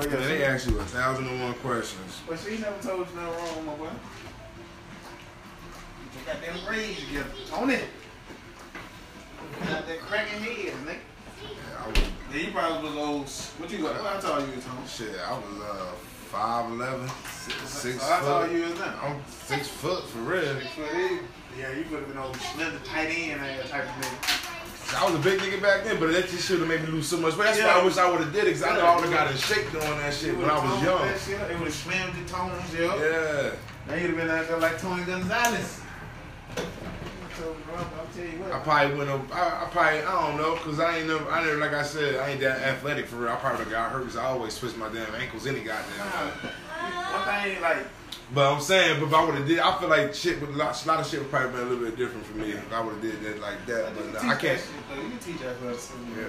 But Yeah, yeah, they see, ask you a thousand and one questions. but she never told you nothing wrong, my boy. You got them braids together. On it. Got that cracking head, nigga. Yeah, I was, Yeah, you probably was old. What you got? I told you is, Tom? shit, I was uh five eleven, six, six So how tall foot. you is now? I'm six foot for real. Six foot eight. Yeah, you could have been old slender, tight end ass type of nigga. I was a big nigga back then, but that just should have made me lose so much weight. That's Yeah. why I wish I would have did it, cause I know I would have got in shape doing that shit when I was young. That shit, it would have slammed your tones, yo. Yeah. Now you'd have been out there like Tony Gonzalez. I'll tell you I probably went up. I, I probably I don't know, cause I ain't never. I never like I said I ain't that athletic for real. I probably got hurt, cause I always twist my damn ankles any goddamn. One thing, like, But I'm saying, but if I would have did, I feel like shit would a lot, a lot of shit would probably been a little bit different for me if I would have did that like that. But uh, I can't. shit. You can teach us. Yeah.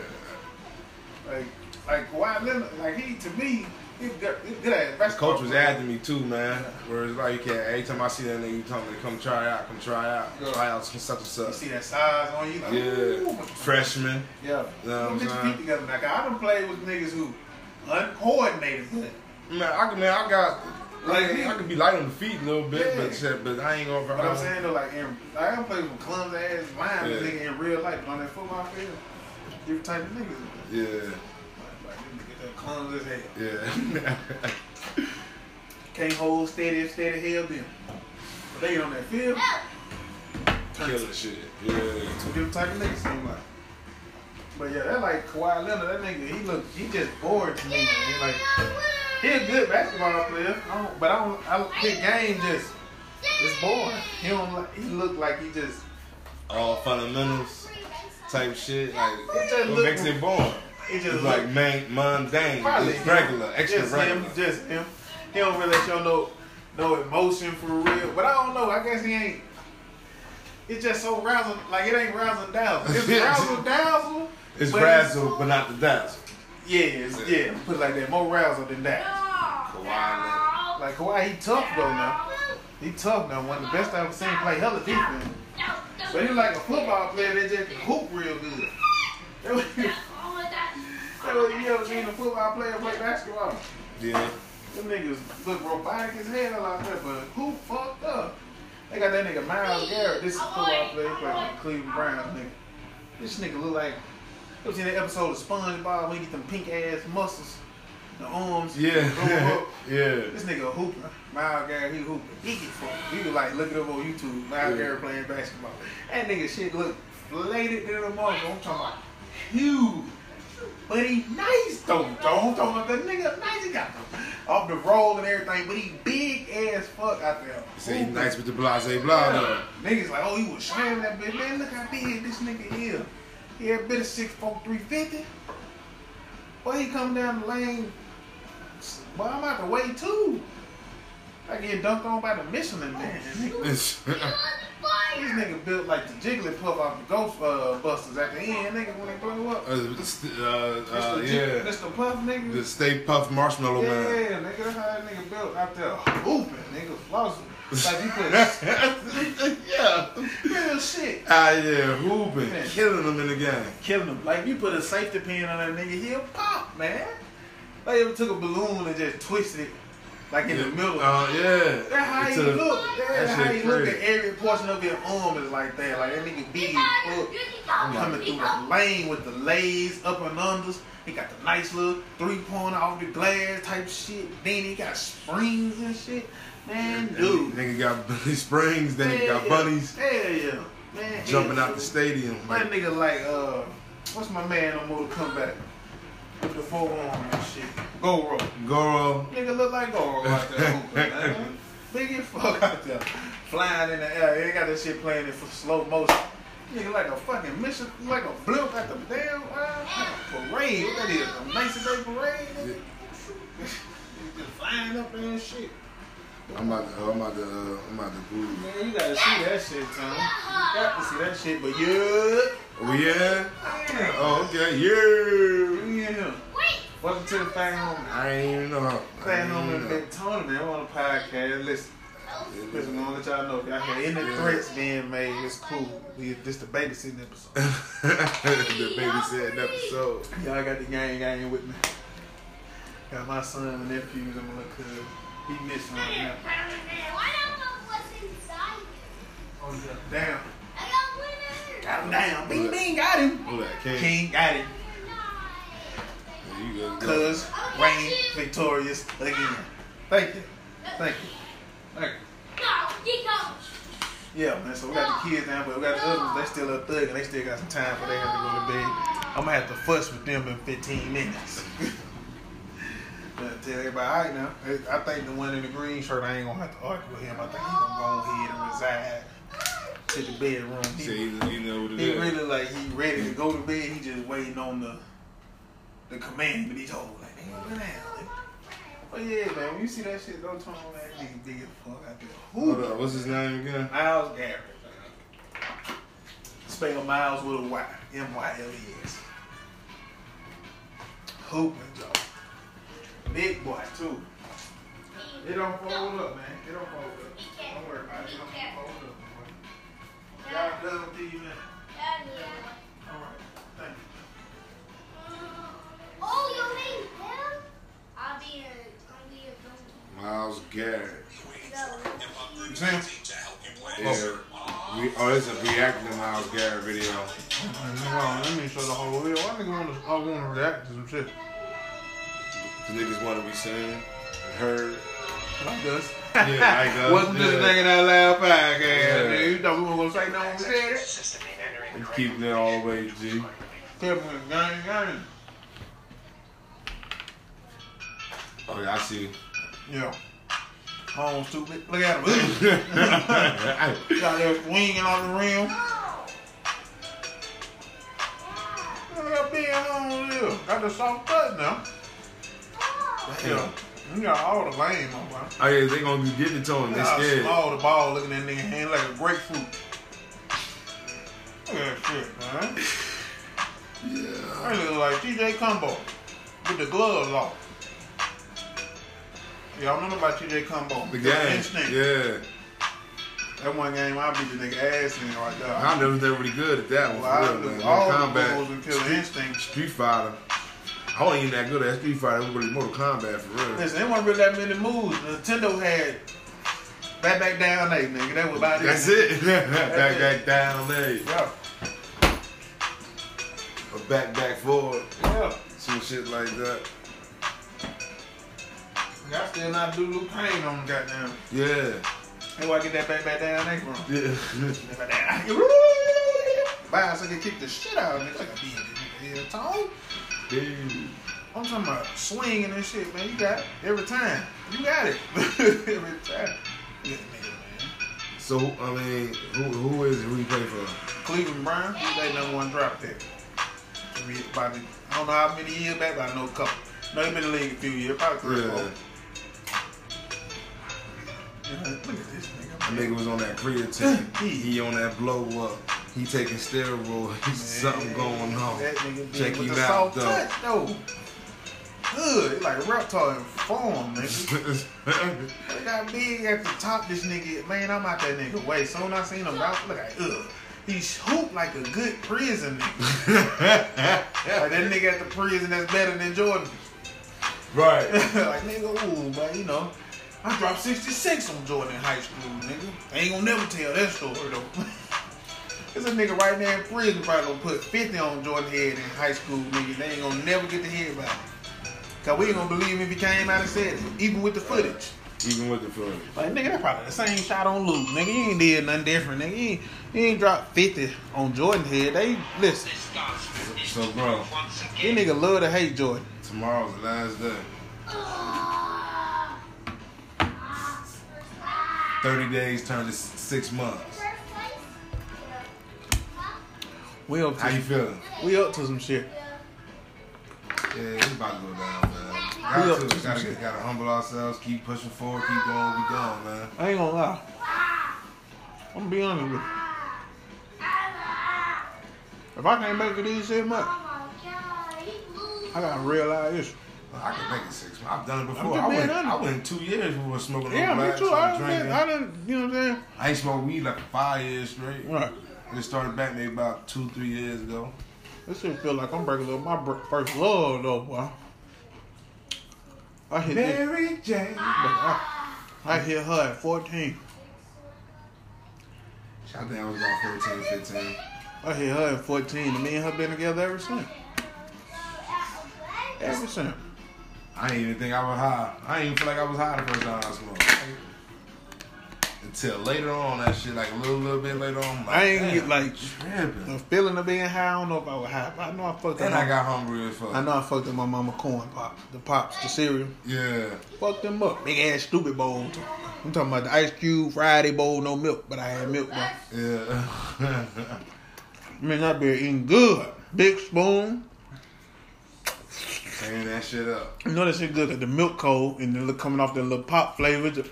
Like, like Kawhi Leonard, like he to me, he's good, at basketball. coach was after me too, man. Whereas like you can't. Every time I see that nigga, you tell me to come try out, come try out, Yeah. try out some such and You such. see that size on you, like, Yeah, ooh, freshman. yeah. You know what I'm saying? feet together. 'Cause I done played with niggas who uncoordinated, Man, I can, man, I got. Like Like. I could be light on the feet a little bit, Yeah. but shit, but I ain't gonna. But I'm saying though, like in, like I play with clumsy ass linemen Yeah. nigga in real life, on that football field, different type of niggas. Yeah, Like, like them that clumsy as hell. yeah. Can't hold steady, steady hell them. But they on that field, turn Killer shit. Yeah. two different type of niggas seem like. But yeah, that like Kawhi Leonard, that nigga, he look, he just bored to me. Man. He like, he a good basketball player, I don't, but I don't, I, his game just, it's boring. He don't, like, he look like he just, All fundamentals type shit. Like It just what makes it boring? he just It's like main, mundane, Probably it's regular, extra just regular. him, just him. He don't really show no no emotion for real. But I don't know. I guess he ain't. It's just so razzle, like it ain't razzle dazzle. It's razzle dazzle. It's but razzle, but not the dazzle. Yeah, it's, yeah. Put it like that. More razzle than that. Kawhi Like Kawhi, he tough though now. He tough now. One of the best I've ever seen play hella defense. But he like a football player that just can hoop real good. That was- that was- You ever seen a football player play basketball? Yeah. Them niggas look robotic as hell out there, but who fucked up? They got that nigga Myles Garrett. This is football player. He played for the Cleveland Browns, nigga. This nigga look like. You ever seen that episode of SpongeBob when he get them pink ass muscles, the arms? Yeah. yeah. This nigga a hooper. Myles Garrett, he hooping. He get fucked. You can like look it up on YouTube. Myles Yeah. Garrett playing basketball. That nigga shit look flated to the mother. I'm talking about huge. But he nice though. Don't talk about that nigga nice. He got the, off the roll and everything. But he big ass fuck out there. Say he nice with the blase blah though. Niggas like, oh, he was slamming that bitch. Man, look how big this nigga is. He had bit of 6'4", 350. Boy, he come down the lane. Boy, I'm out the way too. I get dunked on by the Michelin man. Nigga. These niggas built like the Jigglypuff off the Ghost uh, Busters at the end, nigga, when they blow up. uh, uh, That's uh, yeah. The Puff nigga. The Stay Puft Marshmallow yeah, Man. Yeah, nigga, that's how that nigga built out there. Hooping, nigga, flossing. Like you put yeah. real shit. Ah, yeah, hooping, Yeah. killing them in the game. killing him. Like you put a safety pin on that nigga, he'll pop, man. Like if you took a balloon and just twisted it, like in the middle. Uh, yeah. that's how It's he a- look. That's that how shit he look. crazy. At every portion of his arm is like that. Like that nigga big as fuck. Coming through the lane with the lays up and unders. He got the nice little three pointer off the glass type shit. Then he got springs and shit. Man, dude. Nigga got bunny springs, then he got bunnies Yeah. Hell yeah. Man, jumping out the stadium. That Like, nigga like uh, what's my man on Mortal Kombat? With the forearm and shit. Goro. Goro. Nigga look like Goro out there. Big as fuck out there. Flying in the air. They got that shit playing it for slow motion. Nigga like a fucking mission, like a blimp at the damn uh, parade. What that is? A nice day parade? nigga? Just flying up in and shit. I'm about to, I'm about to, uh, I'm about to Google. Man, you gotta see that shit, Tom. You got to see that shit, but yeah. Oh yeah. Yeah. Oh okay. Yeah. Yeah. Welcome to the Fat Home. I ain't even know. Fat Home and. Big Tony, man. I'm on a podcast. Listen, listen, I'm gonna let y'all know if y'all hear any threats being made, it's cool. We this the babysitting episode. the babysitting episode. Y'all got the gang gang with me. Got my son and nephews and my little cousin. He missing right now. Why don't know what's inside? Oh yeah. Damn. I got. Got him down. Bing bing got him. Who that? King? King got him. Yeah, you good. Cuz reign victorious again. Thank you. Thank you. Thank you. No, he goes. Yeah, man. So we got the kids now, but we got the other ones. They still up thug and they still got some time before they have to go to bed. I'm gonna have to fuss with them in 15 minutes. but tell everybody, all right now. I think the one in the green shirt, I ain't gonna have to argue with him. I think he gonna go ahead and reside to the bedroom. He, See, you know what it he really like he ready to go to bed. He just waiting on the the command to be told. Like, down. But oh, yeah, man, when you see that shit, don't turn on that nigga big as fuck out there. Hold up. What's his name again? Myles Garrett. Spell Miles with a Y. M Y L E S. Hooping Joe. Big boy too. It don't fold up, man. It don't fold up. Don't worry about it. It don't fold up. boy. Y'all done with these minutes. Alright. Thank you. Uh, oh, you mean him? I'll be a, I'll be a donkey. Myles Garrett. You see him? Yeah. We, oh, it's a reacting to Myles Garrett video. Hold on, let me show the whole video. Why nigga wanna, I wanna react to some shit? The niggas want to be seen and heard. Like us. Yeah, like us, Welcome to the yeah. Thinking Out Loud podcast. Yeah. nigga. You thought we weren't gonna say no when we said it? We keeping it all the way, G. Kevin, gang, gang. Oh, yeah, I see. Yeah. Home stupid. Look at him. Got there swinging on the rim. Look how big home is. Got the soft touch now. Yeah. You got all the lane, my boy. Oh, yeah, they to be getting it to him. They scared. small the ball looking at that nigga hand like a grapefruit. Look at that shit, man. Yeah. That look like TJ Combo with the gloves off. Y'all remember about TJ Combo? The game. Instinct. Yeah. That one game I beat the nigga ass in right there. I never was never really good at that one. Well, I For real, knew all the moves and Killer Instinct. Street Fighter. I wasn't even that good at Street Fighter. It was really Mortal Kombat for real. Listen, there wasn't really that many moves. Nintendo had back back down eight, nigga. That was about it. That's it. it. back, back, down, there. Yeah. Or back, back, forward. Yeah. Some shit like that. I still not do Liu Kang on the goddamn. Yeah. That's where I get that back back down eight from. Yeah. Back back down. So I can kick the shit out of me. Like a big nigga. Tone. Dude. I'm talking about swinging and shit, man. You got it every time. You got it every time. Man. So, I mean, who, who is it? Who you play for? Cleveland Brown, he's their number one drop pick. Probably, I don't know how many years back, but I know a couple. No, he been in the league a few years, probably three or Yeah. four. Yeah, look at this nigga. That nigga was on that creatine. he on that blow up. He taking steroids. Something going on. That nigga Check him out, soft though. touch, though. Like a reptile in form, nigga. Look how big at the top this nigga. Man, I'm out that nigga way. Soon I seen him out, look like, ugh. He hooped like a good prison nigga. like that nigga at the prison that's better than Jordan. right. like nigga, ooh, but you know, I dropped 66 on Jordan in high school, nigga. I ain't gonna never tell that story though. There's a nigga right there in prison probably gonna put 50 on Jordan head in high school, nigga. They ain't gonna never get to hear about it. Cause we ain't gonna believe him if he came out and said it, even with the footage. Even with the footage. Like nigga, that's probably the same shot on Luke, nigga. You ain't did nothing different, nigga. You ain't, you ain't dropped 50 on Jordan head. They listen, So, bro, these nigga love to hate Jordan. tomorrow's the last day. 30 days turned to six months. We up to How you feeling? we up to some shit. Yeah, it's about to go down, man. We Gotta, up to gotta, shit. gotta humble ourselves, keep pushing forward, keep going, we going, man. I ain't gonna lie. I'm gonna be honest with you. If I can't make it these six months, I gotta realize this. I can make it six months. I've done it before. I went, I went two years we were smoking Yeah, me too. I drinking. I didn't, you know what I'm saying? I ain't smoked weed like five years straight. Right. It started back maybe about two, three years ago. This shit feel like I'm breaking up my br- first love though, boy. I hit this, Mary Jane. I, I hit her at 14. I think I was about 14, 15. I hit her at 14, and me and her been together ever since. Ever since. I didn't even think I was high. I didn't even feel like I was high the first time I smoked. Until later on, that shit, like a little, little bit later on. Like, I ain't get like tripping. the feeling of being high. I don't know if I was high, but I know I fucked up. And I got hungry as fuck. I know I fucked up my mama corn pop, the pops, the cereal. Yeah. Fucked them up. Big ass stupid bowl. I'm talking about the ice cube Friday bowl, no milk, but I had milk though. Yeah. I mean, that be eating good. Big spoon. Tearing that shit up. You know that shit good 'cause the milk cold and the coming off the little pop flavor. Just,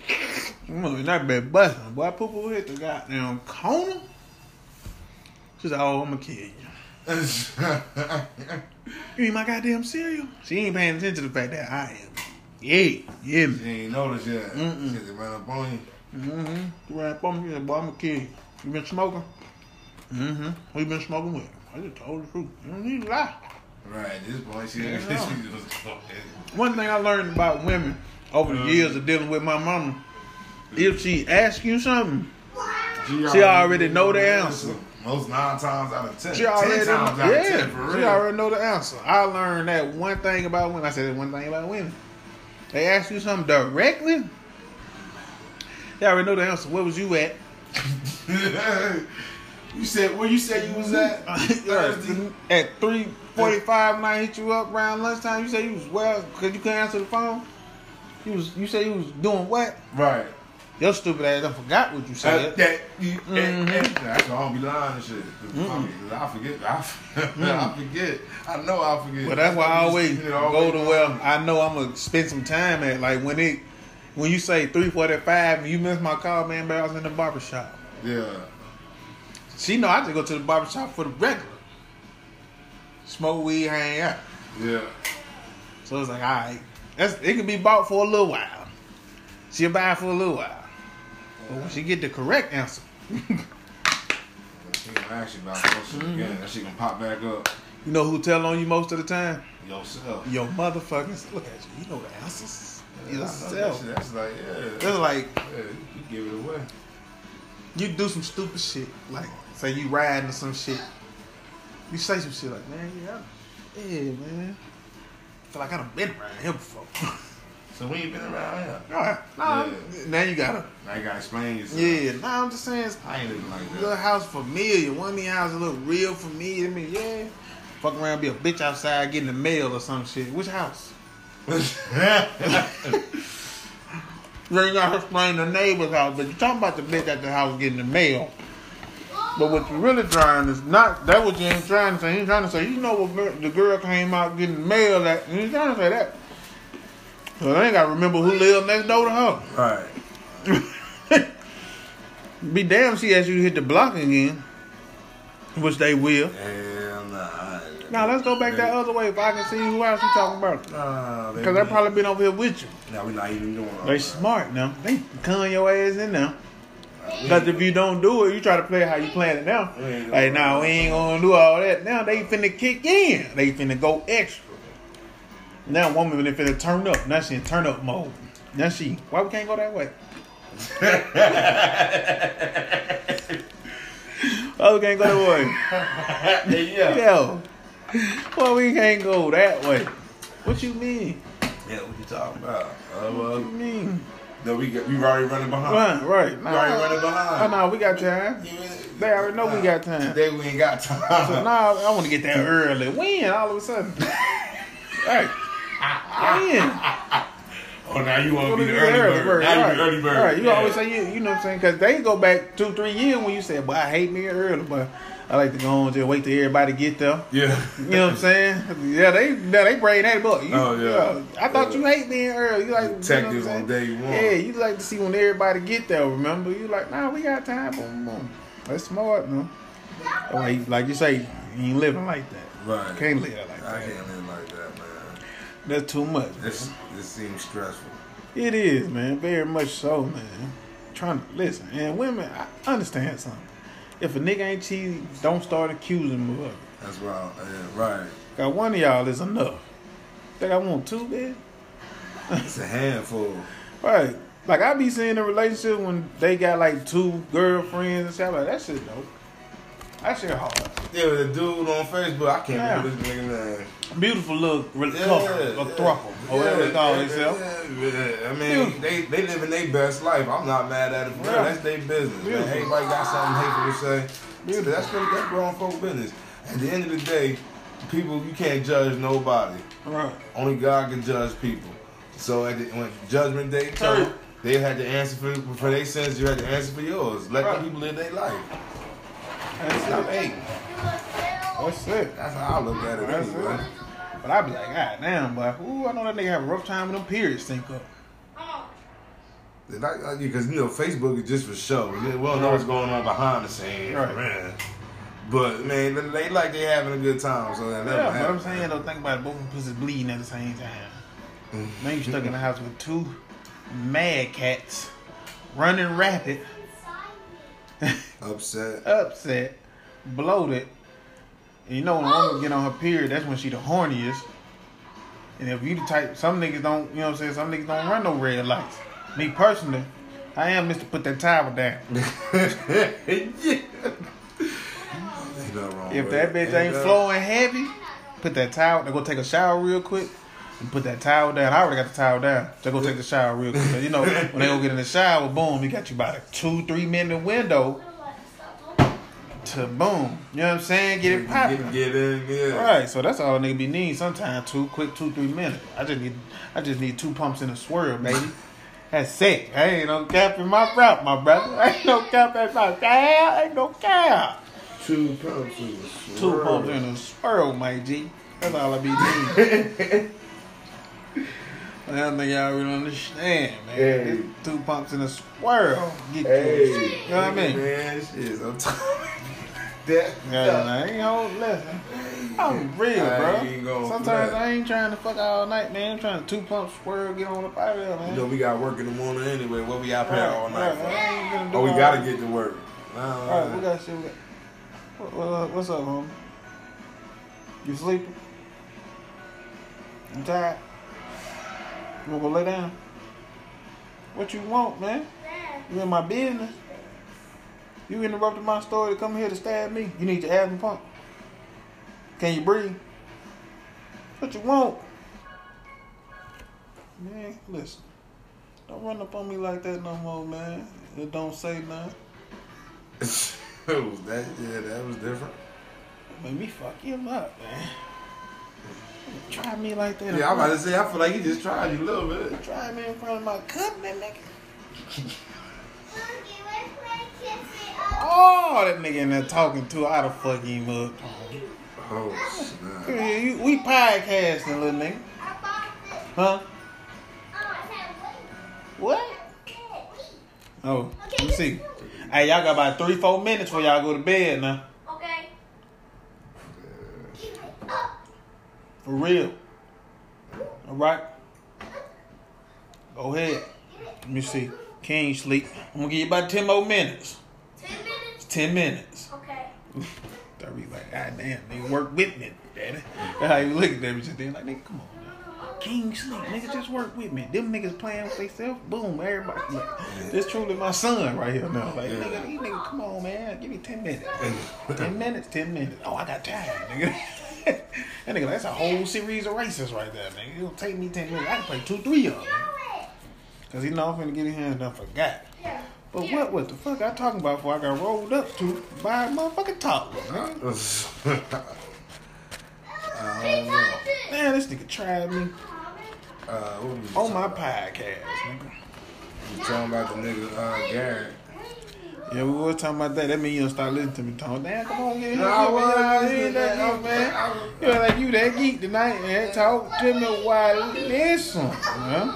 mm, that be busting. Boy, poo poo hit the goddamn corner. She's like, oh, I'm gonna kill you. You eat my goddamn cereal? She ain't paying attention to the fact that I am. Yeah, yeah. She ain't noticed yet. Mm-mm. They ran up on you. Mm-hmm. You ran up on me, you said, boy, I'm kill you. You been smoking? Mm-hmm. Who you been smoking with? I just told the truth. You don't need to lie. Right, this point, she, Yeah. she was. One thing I learned about women over the Uh. years of dealing with my mama, if she asks you something, She She already know the answer. Most nine times out of ten. she already ten times know, out yeah, of ten, for she already know the answer. I learned that one thing about women. I said that one thing about women. They ask you something directly, they already know the answer. Where was you at? you said where you said you was at? At three forty-five when I hit you up around lunchtime, you said you was well because you couldn't answer the phone. You was you said you was doing what? Right. Your stupid ass I forgot what you Uh, said. that, you, Mhm. and, and, that's don't be lying and shit. Mm-mm. I forget. I, I forget. I know I forget. But that's why I always go to where I know I'm gonna spend some time at. Like when it when you say three forty five and you miss my call, man, but I was in the barber shop. Yeah. She know I just go to the barber shop for the regular. Smoke weed, hang out. Yeah. So it's like, all right, that's it can be bought for a little while. She'll buy it for a little while. But when she get the correct answer, She gonna ask you about that shit Mm-hmm. again. That shit gonna pop back up you know who tell on you most of the time? yourself. Your motherfuckers. Look at you. You know the answers. Yeah, I know that Yourself. That's like yeah. That's like yeah, you give it away. you do some stupid shit, like say you riding or some shit. You say some shit like, man, yeah, yeah, man. I feel like I done been around here before. So we ain't been around here. All right, nah, Yeah. now you gotta, Now you gotta explain yourself. yeah. Nah, I'm just saying, I ain't living like a little house familiar. One of these houses look real familiar to me. Yeah, fuck around, be a bitch outside getting the mail or some shit. Which house? You ain't gotta explain the neighbor's house, but you talking about the bitch at the house getting the mail. But what you really trying is not that what you ain't trying to say. He's trying to say, you know what the girl came out getting mail at and he's trying to say that. So I ain't gotta remember who lived next door to her. right. Be damn she asked you to hit the block again. Which they will. Hell nah. Now let's go back that other way if I can see who else you talking about. Nah, Cause they probably been over here with you. Nah, we not even doing They that. smart now. They con your ass in now. Cause if you don't do it, you try to play how you playing it now. Like, now we ain't gonna do all that. Now they finna kick in. They finna go extra. Now woman they finna turn up. Now she in turn up mode. Now she, why we can't go that way? Why we can't go that way? yeah. Yo, why we can't go that way? What you mean? Yeah, what you talking about? Uh, What you mean? No, we got, we already running behind. Right, right. We already running Oh, behind. no, we got time. Ain't- They already know we got time. Today we ain't got time. So now I want to get that early. When all of a sudden? hey, when? oh, now you want to be the get early bird. Now right. you early bird. Right. You Yeah. always say you, you know what I'm saying? Because they go back two, three years when you said, "But I hate me early," but I like to go on just wait till everybody get there. Yeah. You know what I'm saying? Yeah, they yeah, they bring that book. You, Oh, yeah. I thought Yeah. you hate being early. You like you know on day one. Yeah, you like to see when everybody get there. Remember? You like, nah, we got time. Boom, boom. That's smart, man. Like, like you say, you ain't living like that. Right. Can't live like that. I can't live like that, man. That's too much. This this seems stressful. It is, man. Very much so, man. Trying to listen. And women, I understand something. If a nigga ain't cheating, don't start accusing him of it. That's right. Yeah, right. Got one of y'all is enough. Think I want two, man? It's a handful. Right. Like I be seeing the relationship when they got like two girlfriends and stuff like that shit dope. That shit hard. Yeah, with a dude on Facebook. I can't Yeah. remember this nigga name. Beautiful little re- Yeah, couple, a yeah. throuple, or whatever they call themselves. Yeah, yeah. I mean, they they living their best life. I'm not mad at it. For. Yeah. That's their business. Man. Everybody got something hateful to say. Beautiful. That's that's grown folk business. At the end of the day, people you can't judge nobody. Right. Only God can judge people. So at the, when Judgment Day comes, they had to answer for for their sins. You had to answer for yours. Let Right. the people live their life. That's it. hating. That's it. That's how I look at it That's anyway. it. But I'd be like, God damn, boy. Ooh, I know that nigga have a rough time when them periods sync up. Because uh, you know, Facebook is just for show. We don't know what's going on behind the scenes, Right. man. But man, they- like they having a good time, so that never Yeah, but I'm saying though, think about it, both of them pussies bleeding at the same time. Mm. Now you stuck in the house with two mad cats, running rapid, Upset. upset, bloated. And you know when a woman get on her period, that's when she the horniest. And if you the type, some niggas don't, you know what I'm saying, some niggas don't run no red lights. Me personally, I am Mr. Put that towel down. yeah. If that bitch ain't flowing heavy, put that towel. They go take a shower real quick and put that towel down. I already got the towel down. So go take the shower real quick. You know when they go get in the shower, boom, you got you about a two three minute window to boom. You know what I'm saying? Get it Get, popping. get in, yeah. Right, so that's all a nigga be need. Sometimes two quick two three minutes. I just need I just need two pumps in a swirl, baby. That's it. I ain't no cap in my route, my brother. Ain't no cap in my cap. Ain't no cap. Two pumps. in the Two pumps in a swirl, my G. That's all I be needing. I don't think y'all really understand, man. Hey. Two pumps in a swirl. Get Hey, you. You know what I mean? Man, shit. I'm you. that. Yeah, I ain't hold listen. I'm real, I bro. Sometimes. I ain't trying to fuck all night, man. I'm trying to two pump swirl, get on the fire, man. You know, we got work in the morning anyway. What we out here Right, all night right, for? I ain't gonna do Oh, we gotta that. get to work. Uh, All right, we got shit. We got. What, what, what's up, homie? You sleeping? You tired? You wanna go lay down? What you want, man? You in my business? You interrupted my story to come here to stab me. You need your asthma pump. Can you breathe? What you want? Man, listen. Don't run up on me like that no more, man. It don't say nothing. it was that. Yeah, that was different. Made me fuck him up, man. Try me like that. Yeah, I'm about to say. I feel like he just tried you a little bit. Try me in front of my company, nigga. Oh, that nigga in there talking to, I'd have fuck him up. Oh snap! Yeah, you, we podcasting, little nigga. Huh? What? Oh, let me see. Hey, y'all got about three, four minutes before y'all go to bed now. Okay. Oh. For real. All right. Go ahead. Let me see. King sleep. I'm gonna give you about ten more minutes. Ten minutes? Ten minutes. Okay. I be like, God damn, nigga, work with me, daddy. That's how you look at them just then like, nigga, come on now. King sleep, nigga, just work with me. Them niggas playing with themselves, boom, everybody. Like, this truly my son right here now. Like, nigga, these niggas, come on, man, give me ten minutes. ten minutes, ten minutes. Oh, I got time, nigga. that nigga, that's a whole series of races right there, nigga. It'll take me ten minutes. I can play two, three of them. Cause he know I'm finna get in here and done forgot. Yeah. But what what the fuck I talking about before I got rolled up to by a motherfucking top? Huh? I. Man, this nigga tried me Uh, what on my about? podcast, nigga. You talking about the nigga uh, Garrett? Yeah, we was talking about that. That mean you don't start listening to me talking. Damn, come on, get No, here, I man. was You ain't that geek, man. I was- You act like you that geek tonight, man. Talk to me while listen, man.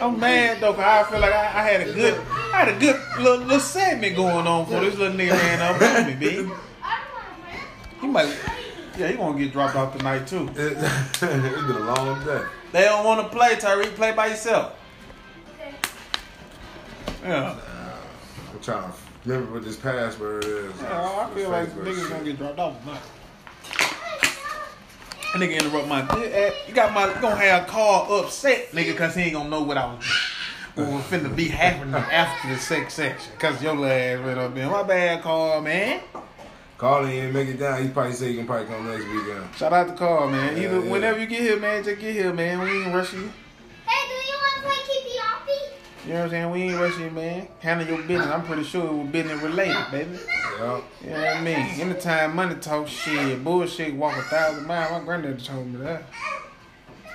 I'm mad though, cause I feel like I, I had a good, I had a good little, little segment going on for this little nigga ran up on me, baby. He might, yeah, he gonna get dropped off tonight too. It, it's been a long day. They don't want to play, Tyreek. Play by yourself. Okay. Yeah. I'm trying to remember what this password is. Yeah, I feel like niggas gonna get dropped off tonight. Nigga interrupt my dick. You got my gonna have Carl upset, nigga, cause he ain't gonna know what I was what was finna be happening after the sex section. Cause your ass went up there. My bad, Carl, man. Carl ain't make it down. He probably say he can probably come next weekend. Shout out to Carl, man. Yeah, Either yeah. whenever you get here, man, just get here, man. We ain't rushing you. You know what I'm saying? We ain't rushing you, man. Handle your business. I'm pretty sure it was business related, baby. Yeah. You know what I mean? Anytime money talk shit, bullshit, walk a thousand miles. My granddaddy told me that.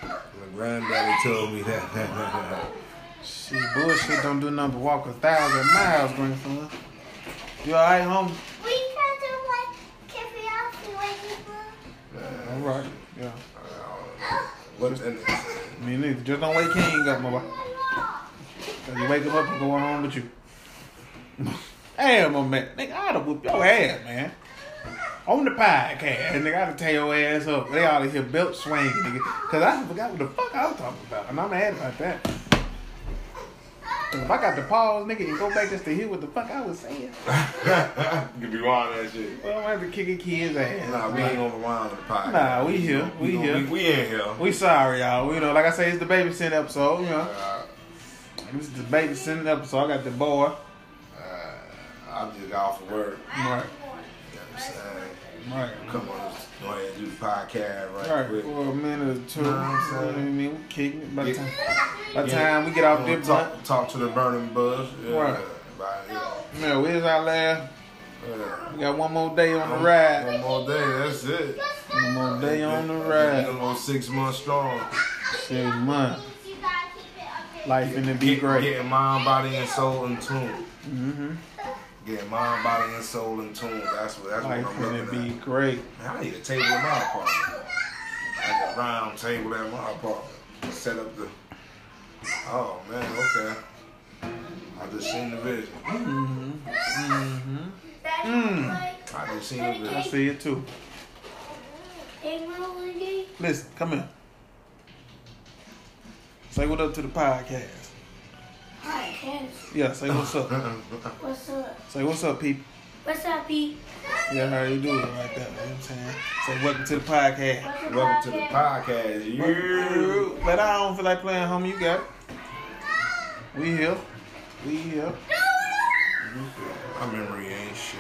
My granddaddy told me that. Shit, bullshit don't do nothing but walk a thousand miles, grandson. You alright, homie? We try to play Keepy Offy when you uh, All right. Yeah. what? And, Me neither. Just don't wake King up, my boy. You wake him up and go home with you. Damn, my man. Nigga, I'd have whooped your ass, man. On the podcast, nigga, I'd have tear your ass up. They ought to hear belt swinging, nigga. Cause I forgot what the fuck I was talking about. And I'm mad about that. Cause if I got to pause, nigga, and go back just to hear what the fuck I was saying, you be wild that shit. well, I'm gonna have to kick a kid's ass. Nah, we ain't gonna rewind the podcast. Nah, we here. We gonna- here. We, we in here. We sorry, y'all. You know, like I say, it's the babysitting episode, you know. Uh, This is the up, so I got the boy. uh, I just got off of work. Right. You know what I'm saying? Right. Come on, let's go ahead and do the podcast right, Right, quick. for a minute or two. Know You what know I'm what I mean? We kicking it. By the time, by Yeah. time we get off You this know, talk, talk to the burning bush. Yeah, Right. About, yeah. man, where's our last? Yeah. We got one more day on the ride. One more day, that's it. One more day on the ride. little six months strong. Six months. You gotta it Life finna be Get- great. Getting mind, body, and soul in tune. Mm-hmm. Getting mind, body, and soul in tune. That's what that's Life what I'm finna looking be great. Man, I need a table in my apartment. Like a round table at my apartment. Set up the. Oh man, okay. I just seen the vision. Mm-hmm. Mm-hmm. Mm. I just seen the vision. I see it too. Egg roll? Listen, come here. Say what up to the podcast. Hi, Cass. Yeah, say what's up. What's up? Say what's up, people. What's up, Pete? Yeah, how you doing right there? You know what I'm saying? Say welcome to the podcast. What's up, Welcome to the podcast. You. But I don't feel like playing homie. You got it. We here. We here. My memory ain't shit.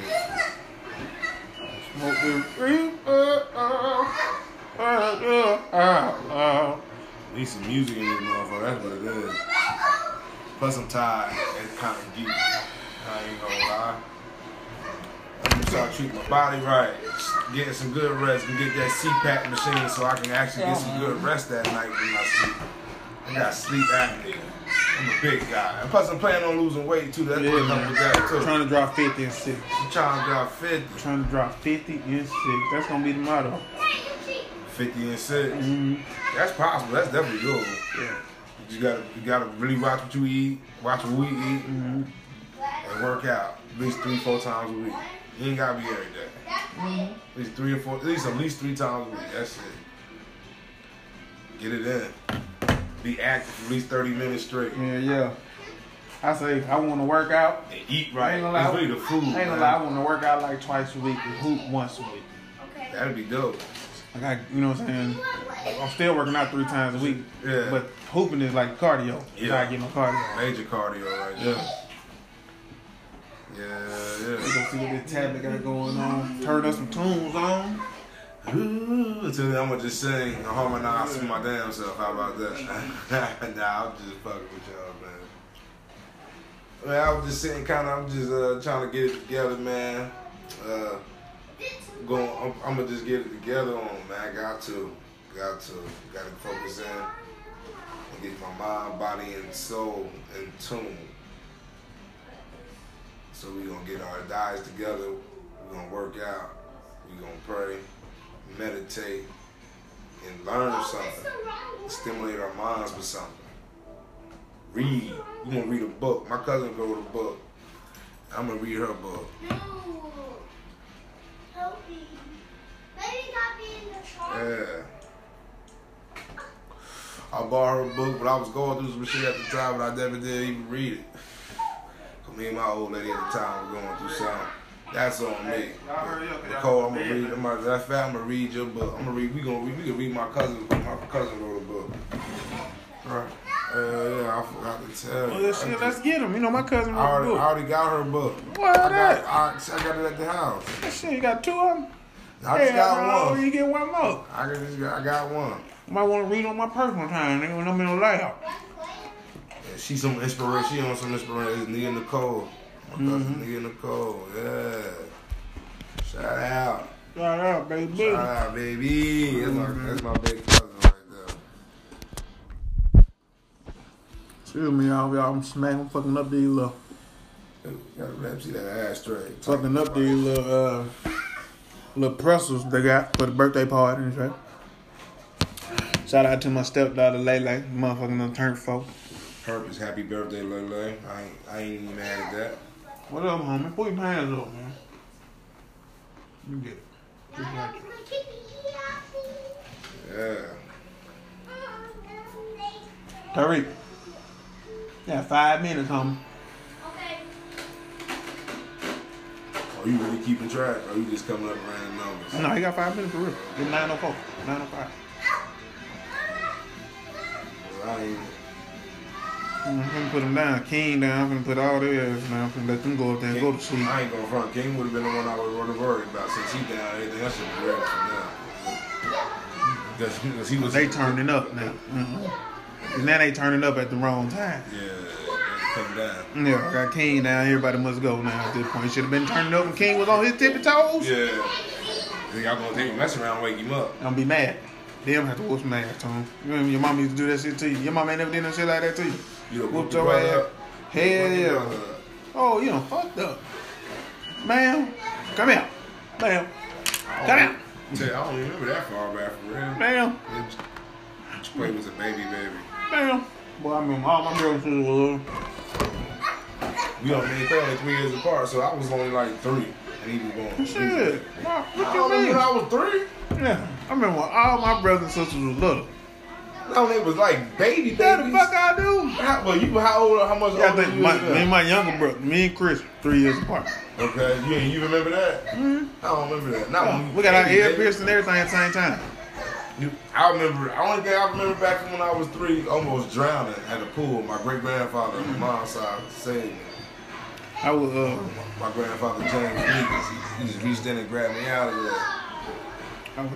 Smoke the reaper. Oh, oh, oh, oh. Need some music in this motherfucker. That's what it is. Plus, I'm tired. It's kind of deep. I ain't gonna lie. I'm gonna start treating my body right. Getting some good rest and get that CPAP machine so I can actually get some good rest that night when I sleep. I got sleep apnea. I'm a big guy. And plus, I'm planning on losing weight too. That's Yeah, what comes with that too. Trying to drop 50 and 6. I'm trying to drop 50. Trying to drop 50 and 6. That's to be the motto. 50 and 6. Mm-hmm. That's possible. That's definitely doable. Yeah. You gotta, you gotta really watch what you eat, watch what we eat, Mm-hmm. and work out at least three, four times a week. You ain't gotta be every day. Mm-hmm. At least three or four, at least at least three times a week. That's it. Get it in. Be active for at least 30 minutes straight. Yeah, yeah. I say I want to work out. And eat I right. ain't gonna lie. It's really the food. I ain't gonna lie. I want to work out like twice a week and hoop once a week. Okay. That'd be dope. Like I, you know what I'm saying? I'm still working out three times a week. Yeah. But hooping is like cardio. Yeah. You gotta get my cardio. Major cardio right there. Yeah, yeah. gonna see what this tablet got going on. Turn us some tunes on. Ooh, then, I'm gonna just sing and harmonize to my damn self. How about that? nah, I'm just fucking with y'all, man. Man, I was just sitting, kind of. I'm just uh, trying to get it together, man. Uh, going, I'm, I'm gonna just get it together on, man. I got to, got to, got to focus in and get my mind, body, and soul in tune. So we gonna get our diets together. We gonna work out. We gonna pray, meditate, and learn something. Stimulate our minds with something. Read. We gonna read a book. My cousin wrote a book. I'm gonna read her book. No. Maybe not be the car. Yeah. I bought her a book, but I was going through some shit at the time, but I never did even read it. 'Cause me and my old lady at the time were going through something. That's on me. Hey, y'all hurry up, 'cause y'all Nicole, I'm gonna read. man. I'm gonna, that fat, I'm gonna read your book. I'm gonna read. We gonna read. We can read my cousin. My cousin wrote a book. Right. Uh, yeah, I forgot to tell Well, you. shit, I, let's get him. You know, my cousin I, wrote a already, I book. already got her book. What I that? got, I, I got it at the house. Shit, you got two of them? I just got one. You get one more. I got, just got, I got one. Might want to read on my personal time, nigga, when I'm in the lab. Yeah, she some inspiration. She on some inspiration. Nia Nicole. My cousin Mm-hmm. Nia Nicole. Yeah. Shout out. Shout out, baby. Shout out, baby. That's Mm-hmm. my, that's my big cousin Excuse me, y'all. Y'all, I'm smacking, fucking up these little, rap, see that ass straight. fucking up these little, uh, little pretzels they got for the birthday party and shit. Shout out to my stepdaughter, Lele. Motherfucking done turned four. Purpose. Happy birthday, Lele. I ain't, I ain't even mad at that. What up, homie? Put your hands up, man. You get it. Just like it. Yeah. Tariq. Yeah, five minutes, homie. Okay. Are you really keeping track? Or you just coming up with random numbers? No, he got five minutes for real. It's 904. 905. Well, I ain't. I'm gonna put him down. King down. I'm gonna put all theirs down. I'm gonna let them go up there and go to sleep. I ain't gonna front. King would have been the one I was really worried about since he down. Everything else should be ready for now. Because he, 'cause he was. They turning up now. Mhm. And now they turning up at the wrong time. Yeah. Yeah, I got King down. Everybody must go now at this point. Should have been turning up when King was on his tippy toes. Yeah. Y'all gonna take him mess around wake him up. I'm be mad. Them have to whoop some ass to him. You remember your mom used to do that shit to you? Your mom ain't never did no shit like that to you? You done Whooped your ass. up. Hell yeah. up. Oh, you done fucked up. Ma'am, come here. Ma'am, come you, I don't remember that far back for real. Ma'am, Quay was a baby, baby. Ma'am. Boy, I mean, all my girls was little. We mean they only three years apart, so I was only like three, and he was going. Shit. What I what you mean? when I was three. Yeah, I remember when all my brothers and sisters was little. No, it was like baby, Yeah, the fuck I do. How, well, you how old? How much Yeah, I think you my, me and my younger brother, me and Chris, three years apart. Okay, you you remember that? Mhm. I don't remember that. Not Yeah, we got our ear pierced and everything at the same time. You, I remember. The only thing I remember back from when I was three, almost drowning at a pool. My great grandfather on my mom's side saved me. I was, uh, My grandfather James Meekins, he, he just reached in and grabbed me out of there. I was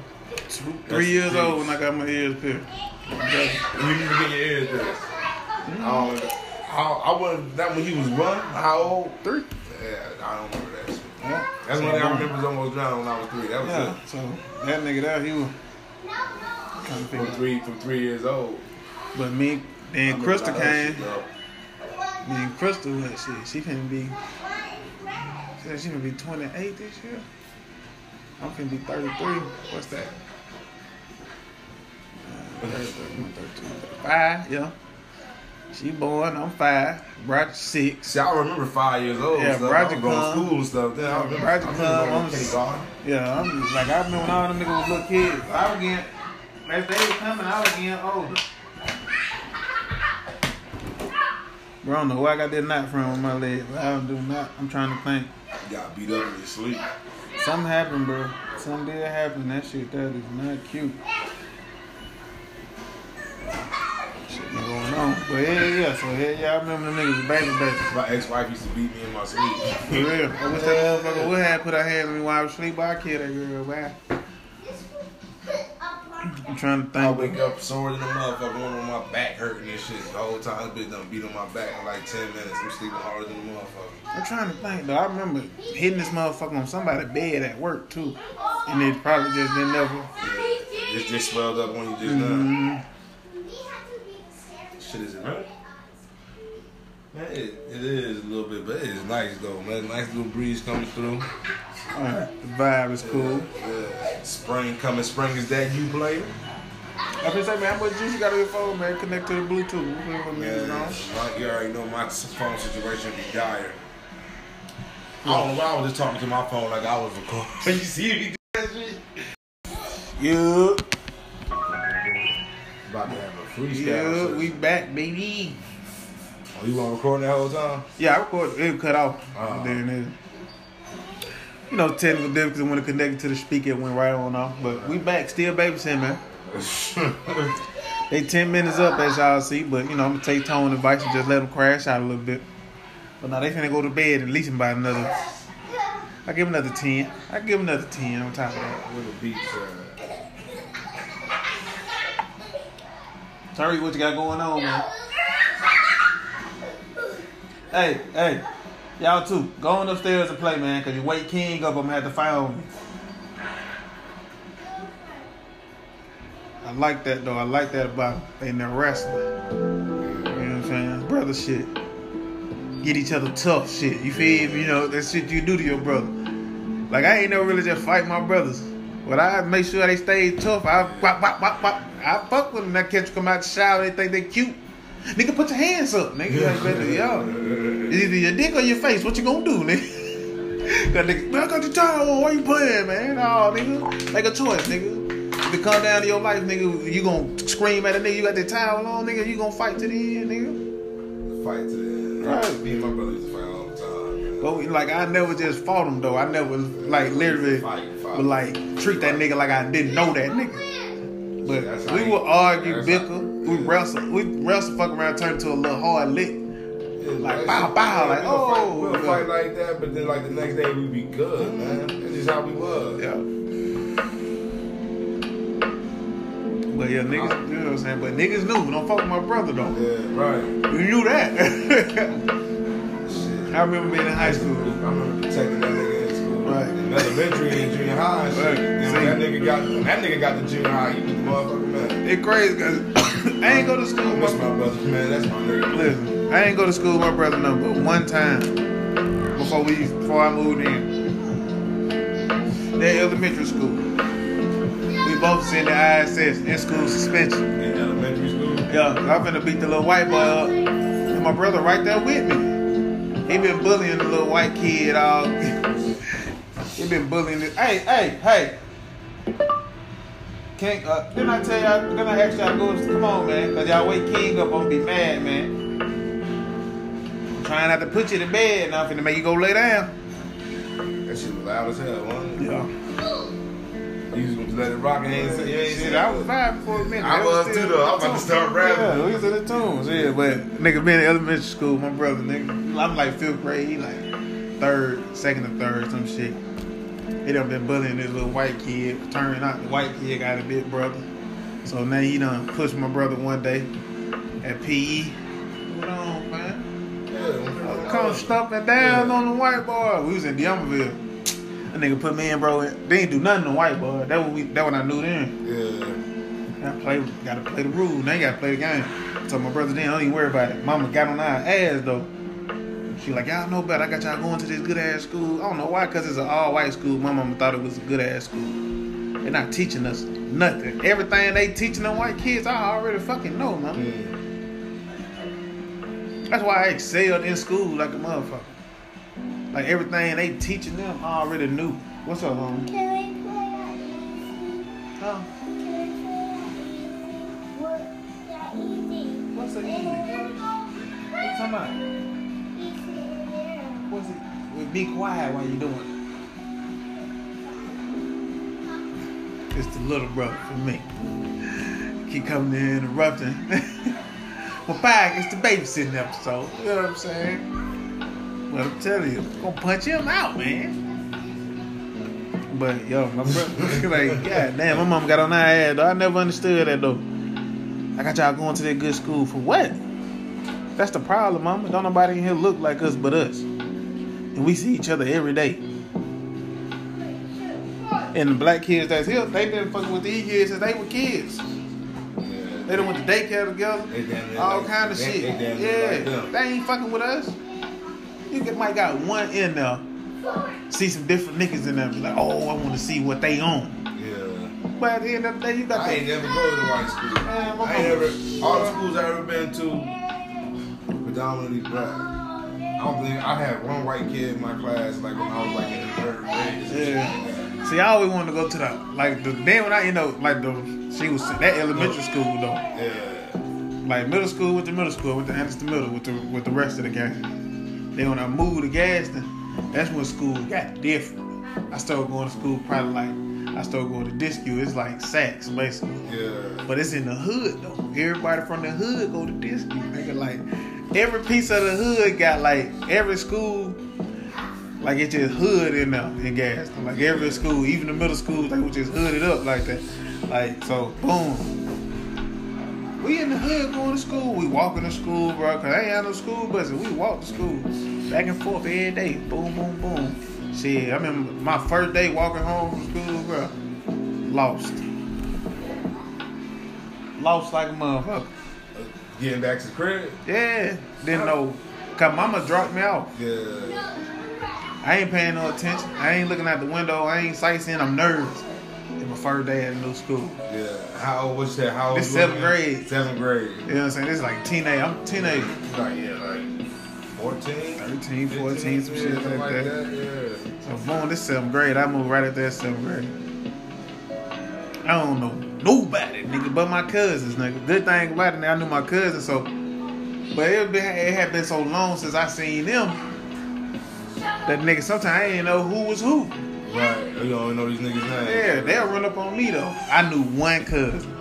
two, three years old when I got my ears pierced. You didn't get your ears pierced. I don't remember. How, I wasn't that when he was one. How old? Three. Yeah, I don't remember that shit. Yeah. That's So, one I remember was almost drowning when I was three. That was Yeah, it. so that nigga there, he was to From three, from three years old. But me, then Crystal came. Me and Crystal, what shit, she can be, she she finna be 28 this year. I'm gonna be 33. What's that? Uh, 33, 32, 35, yeah. She born, I'm five. Roger six. See, I remember five years old. Yeah, stuff. Roger I going to school and stuff. Then I remember, Roger I remember I'm kindergarten. Yeah, I'm just like I remember when all them niggas was little kids. I was getting as they was coming, I was getting older. Bro, I don't know where I got that knot from on my leg, but I don't do not. I'm trying to think. You got beat up in your sleep. Something happened, bro. Something did happen. That shit, that is not cute. Shit been going on. But yeah, yeah. So yeah, yeah. I remember the niggas baby, baby. My ex-wife used to beat me in my sleep. For real. I wish that motherfucker would have put her hands on me while I was asleep. I killed that girl, man. I'm trying to think. I wake up sore than a motherfucker, one on my back hurting and shit. The whole time this bitch done beat on my back in like 10 minutes. I'm sleeping harder than a motherfucker. I'm trying to think though. I remember hitting this motherfucker on somebody's bed at work too, and it probably just didn't never. Yeah, it just swelled up on you just now. Mm, Shit, is it really? Man, it, it is a little bit, but it is nice though, man. Nice little breeze coming through. the vibe is cool. Yeah. Spring coming. Spring is that you player? I been say, man, how much juice you got on your phone, man? Connect to the Bluetooth. Put it Yeah, you already know my phone situation be dire. I don't know why I was just talking to my phone like I was recording. you see me do that shit? Yeah, freestyle. yeah, session. we back, baby. Oh, you want to record that whole time? Yeah, I recorded. It cut off. Uh-huh. Then it. you know, technical difficulties when it connected to the speaker, it went right on off. But we back, still babysitting, man. They 10 minutes up, as y'all see, but you know, I'm gonna take tone advice and just let them crash out a little bit. But now they finna go to bed at least about another. I give another 10. I give another 10 on top of that. Where the beats at? Terry, what you got going on, man? Hey, hey, y'all too. Go on upstairs and play, man, cause you wake King up, I'm have to fight on you. I like that though. I like that about in their wrestling. You know what I'm saying? Brother shit. Get each other tough shit. You feel me? You know, that shit you do to your brother. Like I ain't never really just fight my brothers. But I make sure they stay tough. I wop, wop, wop, wop. I fuck with them. I catch them come out the shower, they think they cute. Nigga, put your hands up, nigga. Like, better, yo. It's either your dick or your face. What you gonna do, nigga? Cause nigga, man, I got your towel. Why you playing, man? Oh, nigga. Make a choice, nigga. If it come down to your life, nigga, you gonna scream at a nigga, you got the towel on, nigga, you gonna fight to the end, nigga. Fight to the end. Right. Me and my brother used to fight all But we- like I never just fought him though. I never like literally would like treat that nigga like I didn't know that nigga. But That's we would argue, bicker, we wrestle, we wrestle, fuck around, turn to a little hard lick. Like, bow, bow, like, we'll fight, oh, we'll fight like that, but then like the next day we be good, mm-hmm. man. That's just how we was. Yeah. But yeah, niggas, you know what I'm saying? But niggas knew, don't fuck with my brother though. Yeah, right. You knew that. I remember being in high school. I remember protecting that nigga in school. Right. In elementary and junior high and shit. Right. See. when that nigga got when that nigga got to junior high, he was the motherfucker man. It crazy cause I ain't go to school. I miss my my brother, man. That's my nigga. Listen, I ain't go to school with my brother no, but one time before we before I moved in. That elementary school. We both sent the ISS in school suspension. In elementary school. Yeah, I'm finna beat the little white boy up. And my brother right there with me. He been bullying the little white kid all he been bullying this. Hey, hey, hey. Can't, uh, didn't I tell y'all, didn't I ask y'all go, come on, man, cause y'all wake King up, I'm be mad, man. I'm trying not to put you to bed now, finna make you go lay down. That shit was loud as hell, it? Yeah. You was gonna let it rock and you ain't you ain't Shit, I was vibing for a minute. I was still- too, though. I was about to start rapping. Yeah, we was in the tunes, yeah. But nigga been in elementary school, my brother, nigga. I'm like fifth grade, he like third, second or third, some shit. He done been bullying this little white kid. Turning out the white kid got a big brother. So now he done pushed my brother one day at PE. What on, man? Yeah, Come stomping down on the white boy. We was in Demerville. That nigga put me in, bro. They ain't do nothing to white boy. That what we. That what I knew then. Yeah. I play, gotta play the rules. Now you gotta play the game. So my brother then don't even worry about it. Mama got on our ass though. She like, y'all know better. I got y'all going to this good ass school. I don't know why, cause it's an all white school. My mama thought it was a good ass school. They're not teaching us nothing. Everything they teaching them white kids, I already fucking know, man. Mm. That's why I excelled in school like a motherfucker. Like everything they teaching them, I already knew. What's up, homie? Can we play? Huh? Can we play that easy? Easy. What's the easy? There we go. What you talking about? Easy. What's it? Well, Be quiet while you doing it. It's the little brother for me. Keep coming in interrupting. well, back, it's the babysitting episode. You know what I'm saying? Well, I'm telling you, I'm gonna punch him out, man. But yo, my brother, like, god damn, my mom got on that ass though. I never understood that though. I got y'all going to that good school for what? That's the problem, mama. Don't nobody in here look like us but us. And we see each other every day. And the black kids that's here, they been fucking with these kids since they were kids. Yeah. They done went to daycare together. They damn all like- kind of they- shit. they damn near like yeah, they ain't fucking with us. You get, might got one in there, see some different niggas in there, be like, oh, I want to see what they own. Yeah. But at the end of the day, you got I ain't the, never go to the white school. Man, I ain't ever all the schools I ever been to predominantly black. I don't think I had one white kid in my class like when I was like in the third grade. or some shit Yeah. See, I always wanted to go to the like the then when I you know like the she was that elementary school though. Yeah. like middle school with the middle school with the Anderson Middle with the with the rest of the gang. Then when I moved to Gaston, that's when school got different. I started going to school probably like I started going to disc U. It's like Saks basically. Yeah. But it's in the hood though. Everybody from the hood go to disc U. Nigga like every piece of the hood got like every school like it's just hood in there in Gaston. Like every school, even the middle schools, they was just hooded up like that. Like so, boom. We in the hood going to school. We walking to school, bro. Cause I ain't had no school bus. We walk to school, back and forth every day. Boom, boom, boom. Shit, I remember my first day walking home from school, bro. Lost. Lost like a motherfucker. Getting back to the crib. Yeah, didn't know. Cause mama dropped me off. Yeah. I ain't paying no attention. I ain't looking out the window. I ain't sightseeing. I'm nervous. It's my first day at a new school. Yeah. How old was that? How old? This seventh grade. Seventh grade. You know what I'm saying? This is like teenage. I'm teenage. Like yeah, like 14, 13, 14, some shit something like that. Yeah. So boom, this seventh grade. I moved right at that seventh grade. I don't know nobody, nigga, but my cousins, nigga. Good thing about it, I knew my cousins, so. But it, been, it had been so long since I seen them that nigga. Sometimes I didn't know who was who. Right. You don't know these niggas' names. Yeah, they'll run up on me though. I knew one cousin.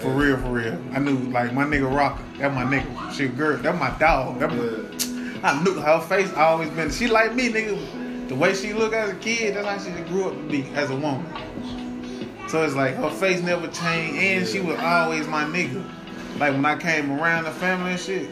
For real, for real. I knew like my nigga Rocker. That my nigga. She a girl. That my dog. That my, Yeah. I knew her face always been. She like me, nigga. The way she look as a kid, that's how she grew up to be as a woman. So it's like her face never changed, and she was always my nigga. Like when I came around the family and shit,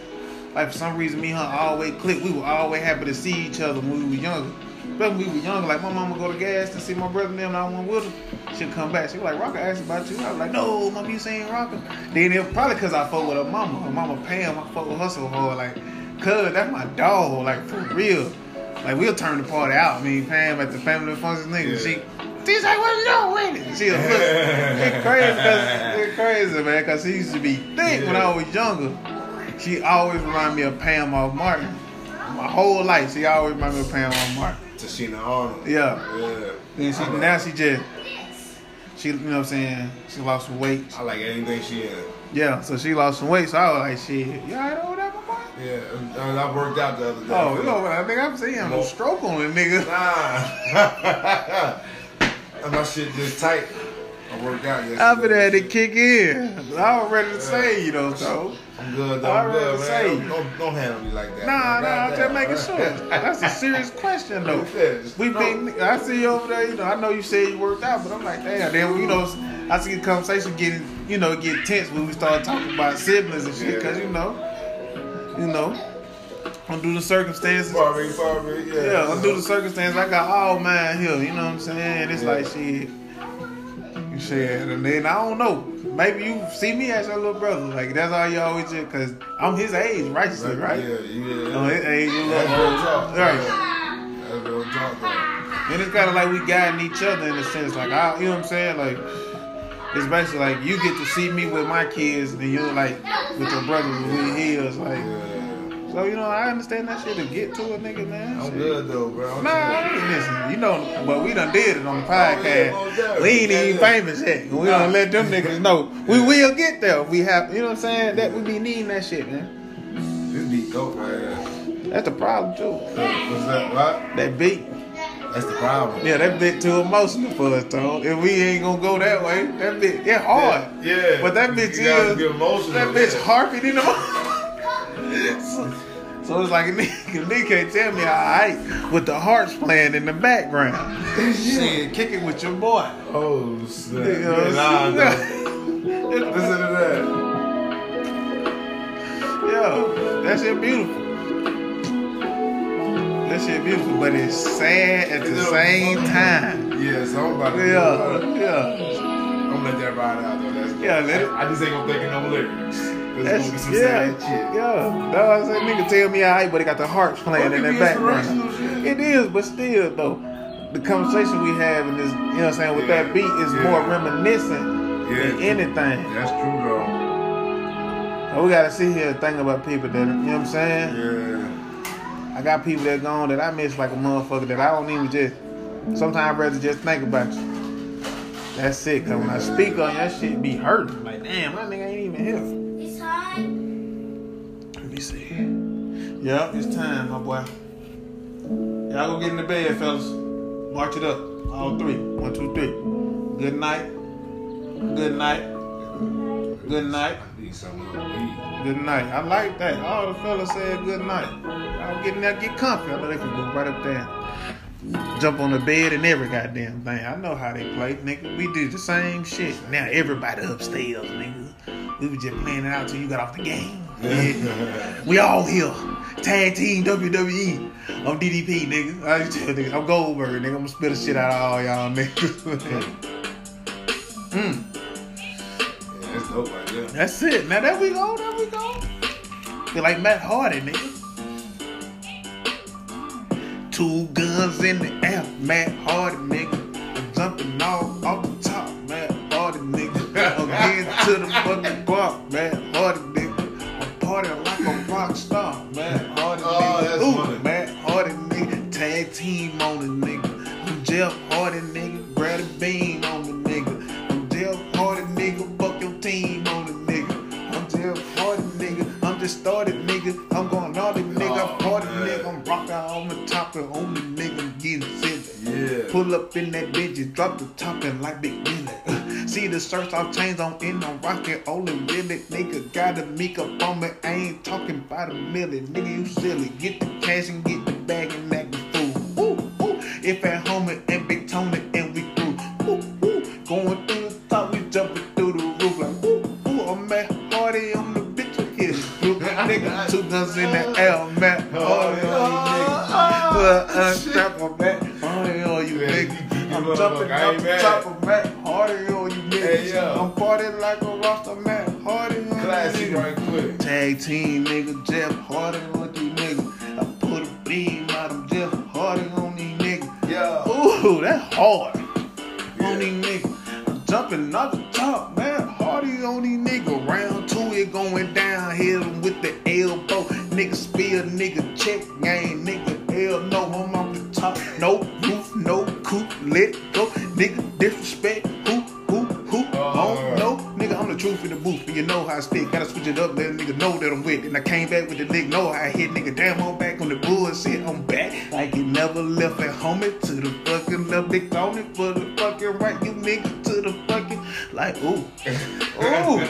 like for some reason me and her always clicked. We were always happy to see each other when we were younger. But when we were younger, like my mama go to gas to see my brother and them, and I went with her. She'll come back. She was like, Rocker asked about you. I was like, no, mama, you saying Rocker? Then it probably because I fuck with her mama. Her mama Pam, I fuck with her so hard. Like, cuz, that's my dog. Like, for real. Like, we'll turn the party out. I mean, Pam at the family functions, nigga. Yeah. She, she's like, what's wrong with it? She'll look. It's crazy, cause, it's crazy, man, because she used to be thick when I was younger. She always remind me of Pam off Martin. My whole life, she always remind me of Pam off Martin. Tichina Arnold. Yeah. Yeah. Then she now she just she you know what I'm saying she lost some weight. I like anything she in. Yeah, so she lost some weight. So I was like, shit, you alright over there, my boy? Yeah. Uh, and I worked out the other day. Oh, you know what? I think I'm seeing no stroke on it, nigga. Nah. and my shit just tight. I worked out yesterday. I been had to kick in. I was ready to say you know, so. I'm good though. I'm good, man. Don't, don't, handle me like that. Nah, man. nah, I'm just making sure. That's a serious question though. We don't- been, I see you over there, you know, I know you said you worked out, but I'm like, damn, then, you know, I see the conversation getting, you know, get tense when we start talking about siblings and shit, because, you know, you know, under the circumstances, Barbie, Barbie, yeah. yeah, under the circumstances, I got all mine here, you know what I'm saying? It's Yeah. like, shit, shit, and then I don't know, maybe you see me as your little brother, like, that's all you always do, because I'm his age, righteously, right? Yeah, yeah. Oh, his age, you That's little real talk. Right. That's real talk, though. And it's kind of like we guiding each other in a sense. Like, I, you know what I'm saying? Like, it's basically like you get to see me with my kids, and you're like with your brothers with his. Like, Yeah. So you know, I understand that shit to get to a nigga, man. I'm Shit. good though, bro. Nah, I ain't listen. You know, but we done did it on the Oh, yeah, podcast. we ain't Yeah, even yeah. famous yet. We don't let them niggas know. We will get there. We have, you know what I'm saying? That we be needing that shit, man. This beat dope, man. That's the problem too. What's that? What? That beat. That's the problem. Yeah, that bit too emotional for us, though. If we ain't gonna go that way, that bit, yeah, hard. Yeah. But that bitch is-. That bitch yeah. harping in the so, it's like a nigga, nigga can't tell me alright with the hearts playing in the background. Shit, kick it with your boy. Oh snap! Know what Nah. Listen to that. Yo, that shit beautiful. That shit beautiful, but it's sad at the same time. Yeah, so I'm about to. Yeah, uh, yeah. I'm gonna let that ride out though. That's Yeah, let it- I just ain't gonna think of no lyrics. That's, some yeah, yeah. That's what I said. Nigga tell me alright, but it got the hearts playing in the background. It is, but still though, the conversation we have in this, you know what I'm saying, with Yeah, that beat is yeah. more reminiscent Yeah, than anything. That's true though. We gotta sit here and think about people that, you know what I'm saying? Yeah. I got people that gone that I miss like a motherfucker that I don't even just. Sometimes I'd rather just think about you. That's it. Cause when I speak on that shit be hurting. Like, damn, my nigga ain't even here. Let me see. Yep, it's time, my boy. Y'all go get in the bed, fellas. March it up. All three. One, two, three. Good night. Good night. Good night. Good night. I like that. All the fellas said good night. Y'all get in there, get comfy. I know they can go right up there. Jump on the bed and every goddamn thing. I know how they play, nigga. We do the same shit. Now everybody upstairs, nigga. We was just playing it out till you got off the game. Yeah. we all here. Tag team WWE. I'm DDP, nigga. I just tell nigga, I'm Goldberg, nigga. I'm gonna spit the shit out of all y'all niggas. mm. Yeah, that's dope right there. That's it. Now there we go. There we go. Feel like Matt Hardy, nigga. Two guns in the air, Matt Hardy, nigga. I'm jumping off off the top, to the fucking block, Matt Hardy, nigga. I'm partying like a rock star, Matt Hardy, Oh, nigga. Ooh, funny. Matt Hardy, nigga. Tag team on the nigga. I'm Jeff Hardy, nigga. Brady Bean on the nigga. I'm Jeff Hardy, nigga. Fuck your team on the nigga. I'm Jeff Hardy, nigga. I'm just started, nigga. I'm going naughty, nigga. Oh, Party, man. nigga. I'm rocking on the top and on the nigga. I'm getting silly. Yeah. Pull up in that bitch, just drop the top and like Big Billy. See the shirts off chains on in, I'm rocking only really. Nigga got a make up on me, I ain't talking about a million. Nigga, you silly. Get the cash and get the bag and act the fool. Ooh, ooh. If at home and Big Tony and we through. Ooh, ooh. Going through the top, we jumping through the roof like ooh, ooh. I'm at Hardy on the bitch here. Look at nigga, two guns in the air, at Hardy on you nigga. Well, uh, strap on back, Hardy on you nigga. I'm jumping ain't the top of Matt Hey, yo. I'm partying like a roster, Matt Hardy on Classic you right quick. Tag team nigga, Jeff Hardy on you niggas. I put a beam out of Jeff Hardy on these niggas. Yeah. Ooh, that's hard. Yeah. On these niggas. I'm jumping off the top, man. Hardy on these niggas. Round two, it going down. Hit 'em with the elbow. Nigga spill, nigga check game. Nigga, hell no, I'm off the top. No roof, no coop, let go. Nigga, disrespect. Booth. And you know how I spit. Gotta switch it up, let a nigga know that I'm with it. And I came back with the nigga, know how I hit. Nigga, damn, I'm back on the bullshit. I'm back. Like you never left at home. It to the fucking left. They on it for the fucking right. You nigga to the fucking, like, ooh. Ooh.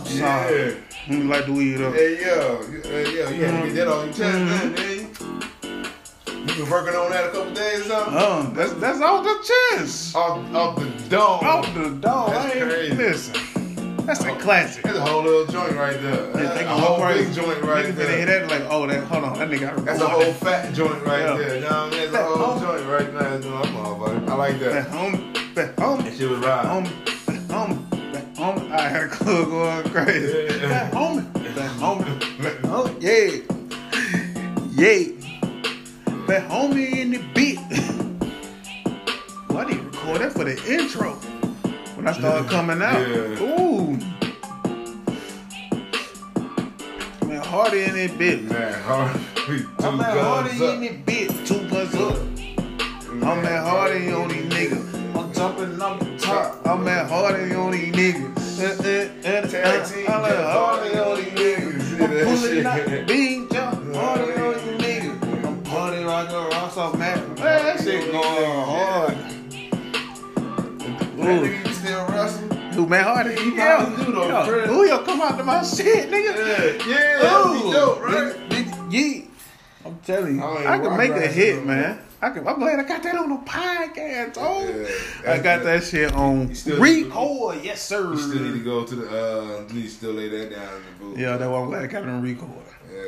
I'm sorry. Yeah. You like the weed up. Hey yo, hey yo, you had to get that on your chest, mm-hmm. man. man. You been working on that a couple days or something? Oh, uh, that's that's off the chest. Off, off the dome. Off the dog. That's I ain't, crazy. Listen, that's a classic. That's a whole little joint right there. Yeah, That's a whole crazy. big joint right Niggas finna hear there. that like, oh, that hold on, that nigga That's a whole fat joint right Yeah. there. You know what I mean? That's a whole home. joint right there. You know, motherfucker. I like Back that. home, back home, That shit was right. home, back home, back home. I had a club going crazy. Yeah. Back home, back home, home, yeah, yeah. Back home in the beat. I need to record that for the intro I start coming out. Yeah. Ooh. Man, hardy in that bit. Man, hard. Two I'm at Hardy in up. that bit, two guns up. I'm at Hardy on these niggas. I'm jumping up the top. I'm at Hardy on these niggas. Uh, uh, uh, uh, I'm at Hardy Hardy on these niggas. I'm pulling out beam, jump Hardy on these niggas. I'm partying like a rock off man. Man, that shit going hard. Ooh. nigga still wrestle? Who man Hardy? He Yeah. probably do though. Fred. Who yo come out to my shit, nigga? Yeah, yeah, Ooh, dope, right? Nigga, nigga, yeah. I'm telling you, I I can make a hit, man. more. I can. I'm glad I got that on the podcast. Oh, Yeah, I got that shit on record. Yes, sir. You still need to go to the, uh, you still lay that down in the booth. Yeah, that's why I'm glad I got it on record. Yeah.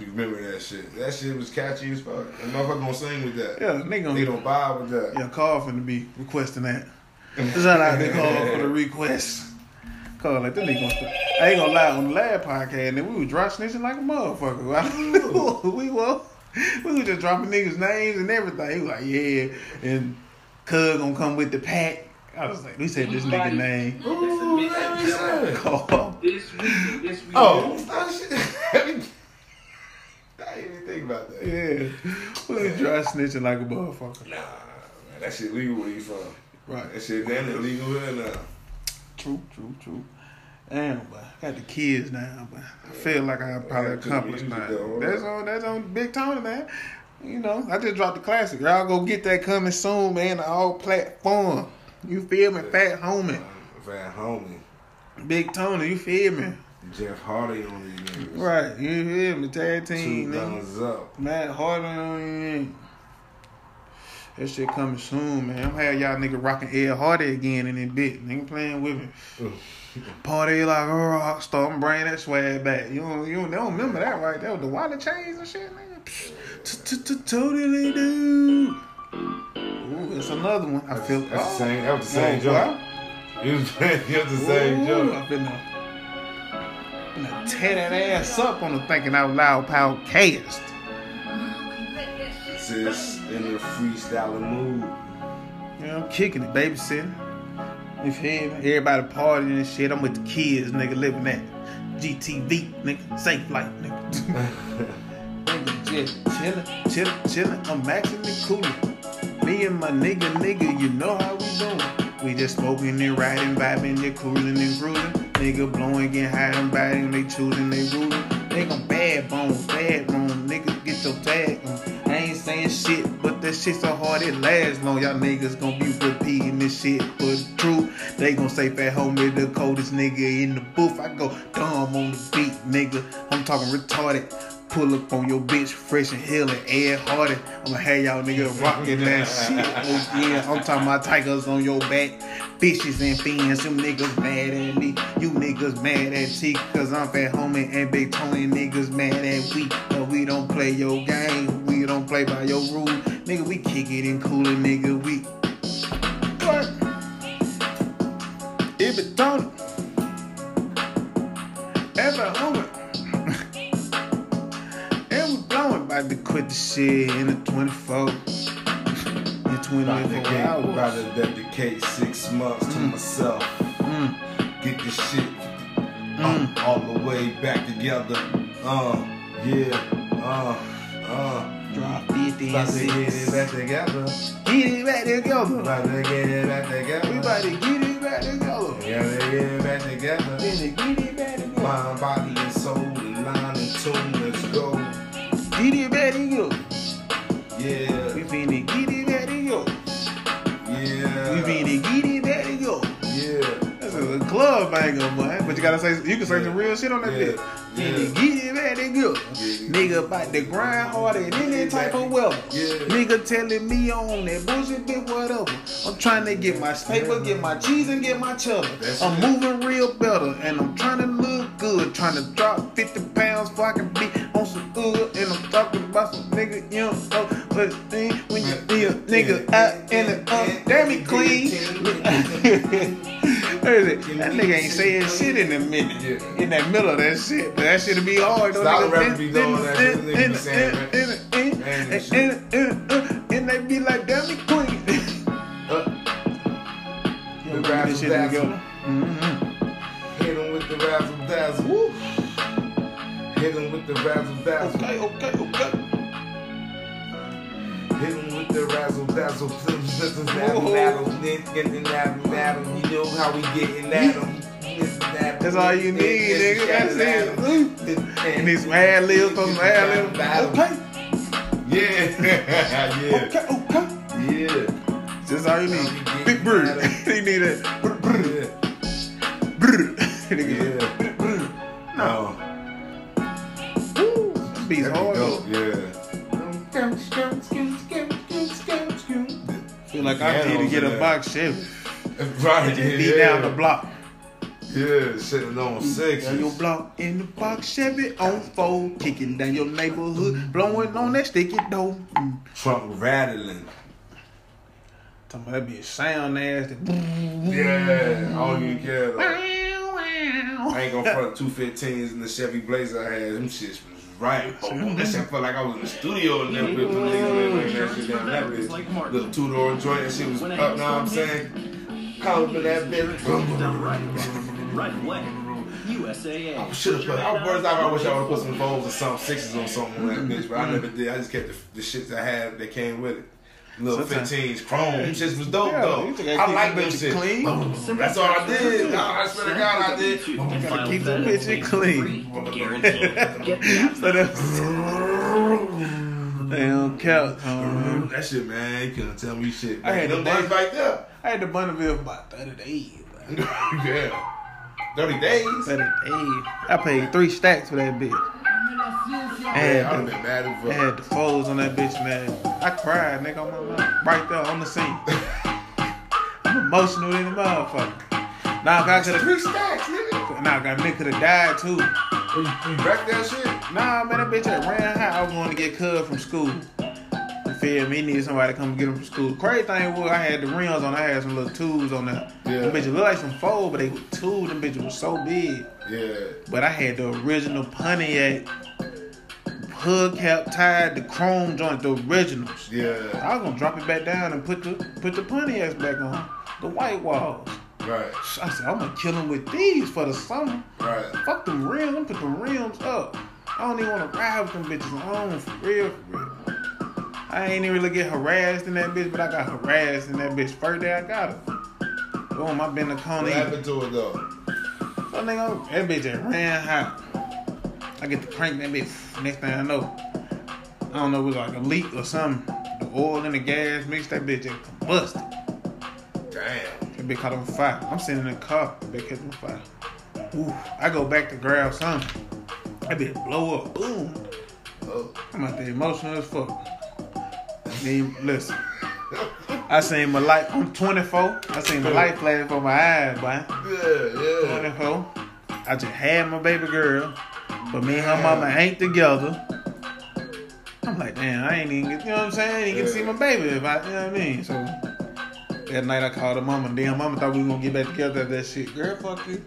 You remember that shit. That shit was catchy as fuck. And motherfucker gonna sing with that. Yeah, nigga. They Gonna, don't vibe with that. yeah, Carl finna be requesting that. Shout out to Carl for the request. Carl, like, this nigga gonna start. I ain't gonna lie, on the last podcast, then we was drop snitching like a motherfucker. we were. We was just dropping niggas' names and everything. He was like, yeah, and Cuz gonna come with the pack. I was like, we said this nigga name. Ooh, let me This week, this week. Oh, oh shit. I didn't even think about that. Yeah. We was drop snitching like a motherfucker. Nah, man, that shit legal where you from. Right. That shit damn illegal here now. True, true, true. Damn, but I got the kids now, but I feel like I probably accomplished now. That's on that's on Big Tony, man. You know, I just dropped the classic. Y'all go get that coming soon, man. All platform. You feel me? Fat homie. Uh, Fat homie. Big Tony, you feel me? Jeff Hardy on these niggas. Right, you feel me? Tag team, nigga. thumbs up. Matt Hardy on you. That shit coming soon, man. I'm have y'all nigga rocking Ed Hardy again in that bit. Nigga playing with me. Party like a rock star. I'm bringing that swag back. You don't, you don't, they don't remember that, right? That was the wallet chains and shit, nigga. Totally do. Ooh, it's another one. I feel. That's the oh. same. That was the same joke. You was, the same joke. I finna, finna tear that ass up on the thinking out loud podcast. In the freestyling mood. Yeah, I'm kicking it, babysitting. You feel me? Everybody partying and shit. I'm with the kids, nigga, living that GTV, nigga, safe life, nigga. nigga, just chillin', chillin', chillin'. I'm maxing and coolin'. Me and my nigga, nigga, you know how we doing. We just smoking and riding, vibing, you coolin' and cruising. Nigga blowing, getting high and biting, they choosing, they ruling. Nigga, I'm bad bone, bad bone, Nigga, get your tag on. Saying shit, but that shit so hard it lasts long. Y'all niggas gonna be repeating this shit for the truth. They gon' say fat homie the coldest nigga in the booth. I go dumb on the beat, nigga. I'm talking retarded. Pull up on your bitch, fresh and healing, Ed Hardy. I'ma have y'all nigga rocking that shit. Oh yeah, I'm talking about tigers on your back, fishes and fins. You niggas mad at me, you niggas mad at T. Cause I'm fat homie and big Tony niggas mad at we. But we don't play your game, we don't play by your rules. Nigga, we kick it and cool it, nigga. We what? It be Tony. Ever homie. And we blowing about to quit the shit in the 24. In About to, 24 dedicate, about hours. to dedicate six months to myself. Mm, Get this shit mm. uh, all the way back together. Uh, yeah, uh, uh. Drop 50 About and to get it back together. Get it back together. About to get it back together. We about to get it back together. Gotta get it back together. Then to get it back together. Mind, body, and soul, and line and tune. Let's go. Get it back together. Yeah, Club banger, boy. But you gotta say, you can say some real shit on that Yeah, bit. yeah. Finna get it back together. Yeah. Nigga about the grind harder than any type of weather. Yeah. Nigga telling me on that bullshit bit, whatever. I'm trying to get my paper, get my cheese, and get my cheddar. That's I'm it. moving real better, and I'm trying to look good. Trying to drop 50 pounds so I can be on some good. And I'm talking about some nigga, you don't know what thing when you be a nigga out in the uh, damn it clean. What is it? That nigga ain't saying shit in a minute. Yeah. In that middle of that shit. That shit'll be hard. though, Stop nigga. rapping be doing that shit. Nigga be saying Man, and- and- and- and- And they be like, damn it, queen. Uh, You The don't get razzle this shit dazzle. together. Mhm. hit him with the razzle dazzle. Woo. Hit him with the razzle dazzle. Okay, okay, okay. Hit him with the razzle dazzle. Whoa. Oh. You know how we getting at him. That's all you need, nigga. That's it. And these ad libs, some ad libs. Okay, Yeah. yeah. okay, okay. Yeah. That's all you need. Big bird. he need that. Brr, brr, brr. Like I need to get a box Chevy. Right. Yeah. be down the block. Yeah. Sitting on six. Down your block in the box Chevy on four, kicking down your neighborhood, blowing on that sticky dough. Mm. Trunk rattling. Talking about that be a sound ass. That Yeah. I don't even care. Wow. I ain't gonna front two 15s in the Chevy Blazer I had. Them shits right. Oh, that shit felt like I was in the studio and that bitch. Them niggas bring that shit down. That bitch. Little two door joint. That shit was up. Know what I'm saying? Call for that bitch. Right away. USAA. I should have put. I first time I wish I would have put some fours or some sixes on something on that bitch, but I never did. I just kept the, the shits I had that came with it. Little Sometimes- 15s, chrome. Them shits was dope Yeah, though. you just gotta I like the them bitch shit. clean. That's all I did. I, I swear to God, I did. gotta keep the bitch clean. Guaranteed. Get the app So that's They don't count. Um, That shit, man, you couldn't tell me shit. I had them the days days- back there. I had the Bonneville for about 30 days. yeah. 30 days? 30 days. I paid three stacks for that bitch. I had the- mad I had the folds on that bitch, man. I cried, nigga, on my mouth. Right there on the scene. I'm emotional in the motherfucker. Nah, I could have. Three stacks, nigga. Nah, I nigga could have died too. You, you wrecked that shit? Nah, man, that bitch had ran high. I was going to get Cub from school. Feel me? He needed somebody to come get him from school. Crazy thing was, I had the rims on. I had some little tubes on there. Yeah. Them bitches look like some fold, but they were tubes. Them bitches was so big. Yeah. But I had the original Pontiac hood cap tied, the chrome joint, the originals. Yeah. I was gonna drop it back down and put the put the Pontiacs back on the white walls. Right. I said I'm gonna kill them with these for the summer. Right. Fuck them rims. I'm put them rims up. I don't even want to ride with them bitches on for real, for real. I ain't even really get harassed in that bitch, but I got harassed in that bitch first day I got her. Boom, I been the What happened to it though? So nigga, that bitch just ran hot. I get to crank that bitch. Next thing I know, I don't know, it was like a leak or something. The oil and the gas mixed that bitch and combusted. Damn. That bitch caught on fire. I'm sitting in the car. That bitch catch on fire. Ooh, I go back to grab something. That bitch blow up. Boom. Oh. I'm out there emotional as fuck. Then, listen. I seen my light. I'm 24. I seen my light flash for my eyes, boy. Yeah, yeah. 24. I just had my baby girl, but me and her mama ain't together. I'm like, damn, I ain't even, get, you know what I'm saying? I ain't get to see my baby if I, you know what I mean? So that night I called her mama, damn, mama thought we were gonna get back together after that shit. Girl, fuck you.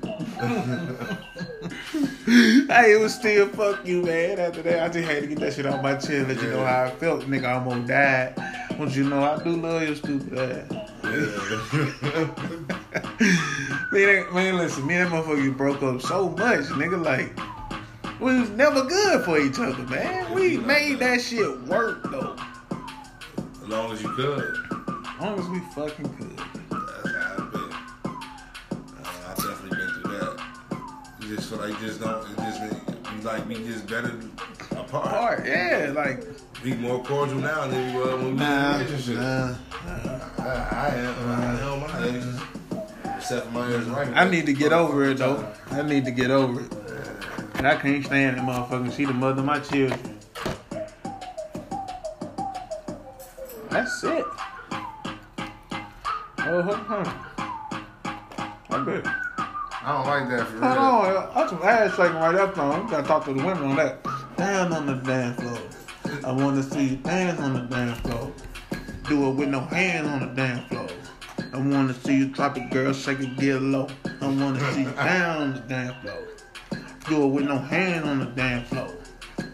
hey, it was still fuck you, man. After that, I just had to get that shit off my chest, let you know how I felt. Nigga I almost died. Want you know I do love your stupid ass. man, man, listen, me and that motherfucker broke up so much, nigga. Like, we was never good for each other, man. We made that shit work though, as long as you could. As long as we fucking could. That's how I've been. Uh, I've definitely been through that. You just feel like you just don't. It just you like we just better apart. Part, yeah, like be more cordial now than we were when we nah, was in a relationship. nah. I, I am. I am my exes. Except for my ex right. I need to get over it though. I need to get over it. And I can't stand that motherfucker. She the mother of my children. That's it. Oh, hold on. I bet. I don't like that for real. Hold on, that's some ass shaking right up on. Gotta talk to the women on that. Down on the dance floor. I wanna see you dance on the dance floor. Do it with no hands on the dance floor. I wanna see you drop it, girl, shake it, get low. I wanna see you down on the dance floor. Do it with no hands on the dance floor.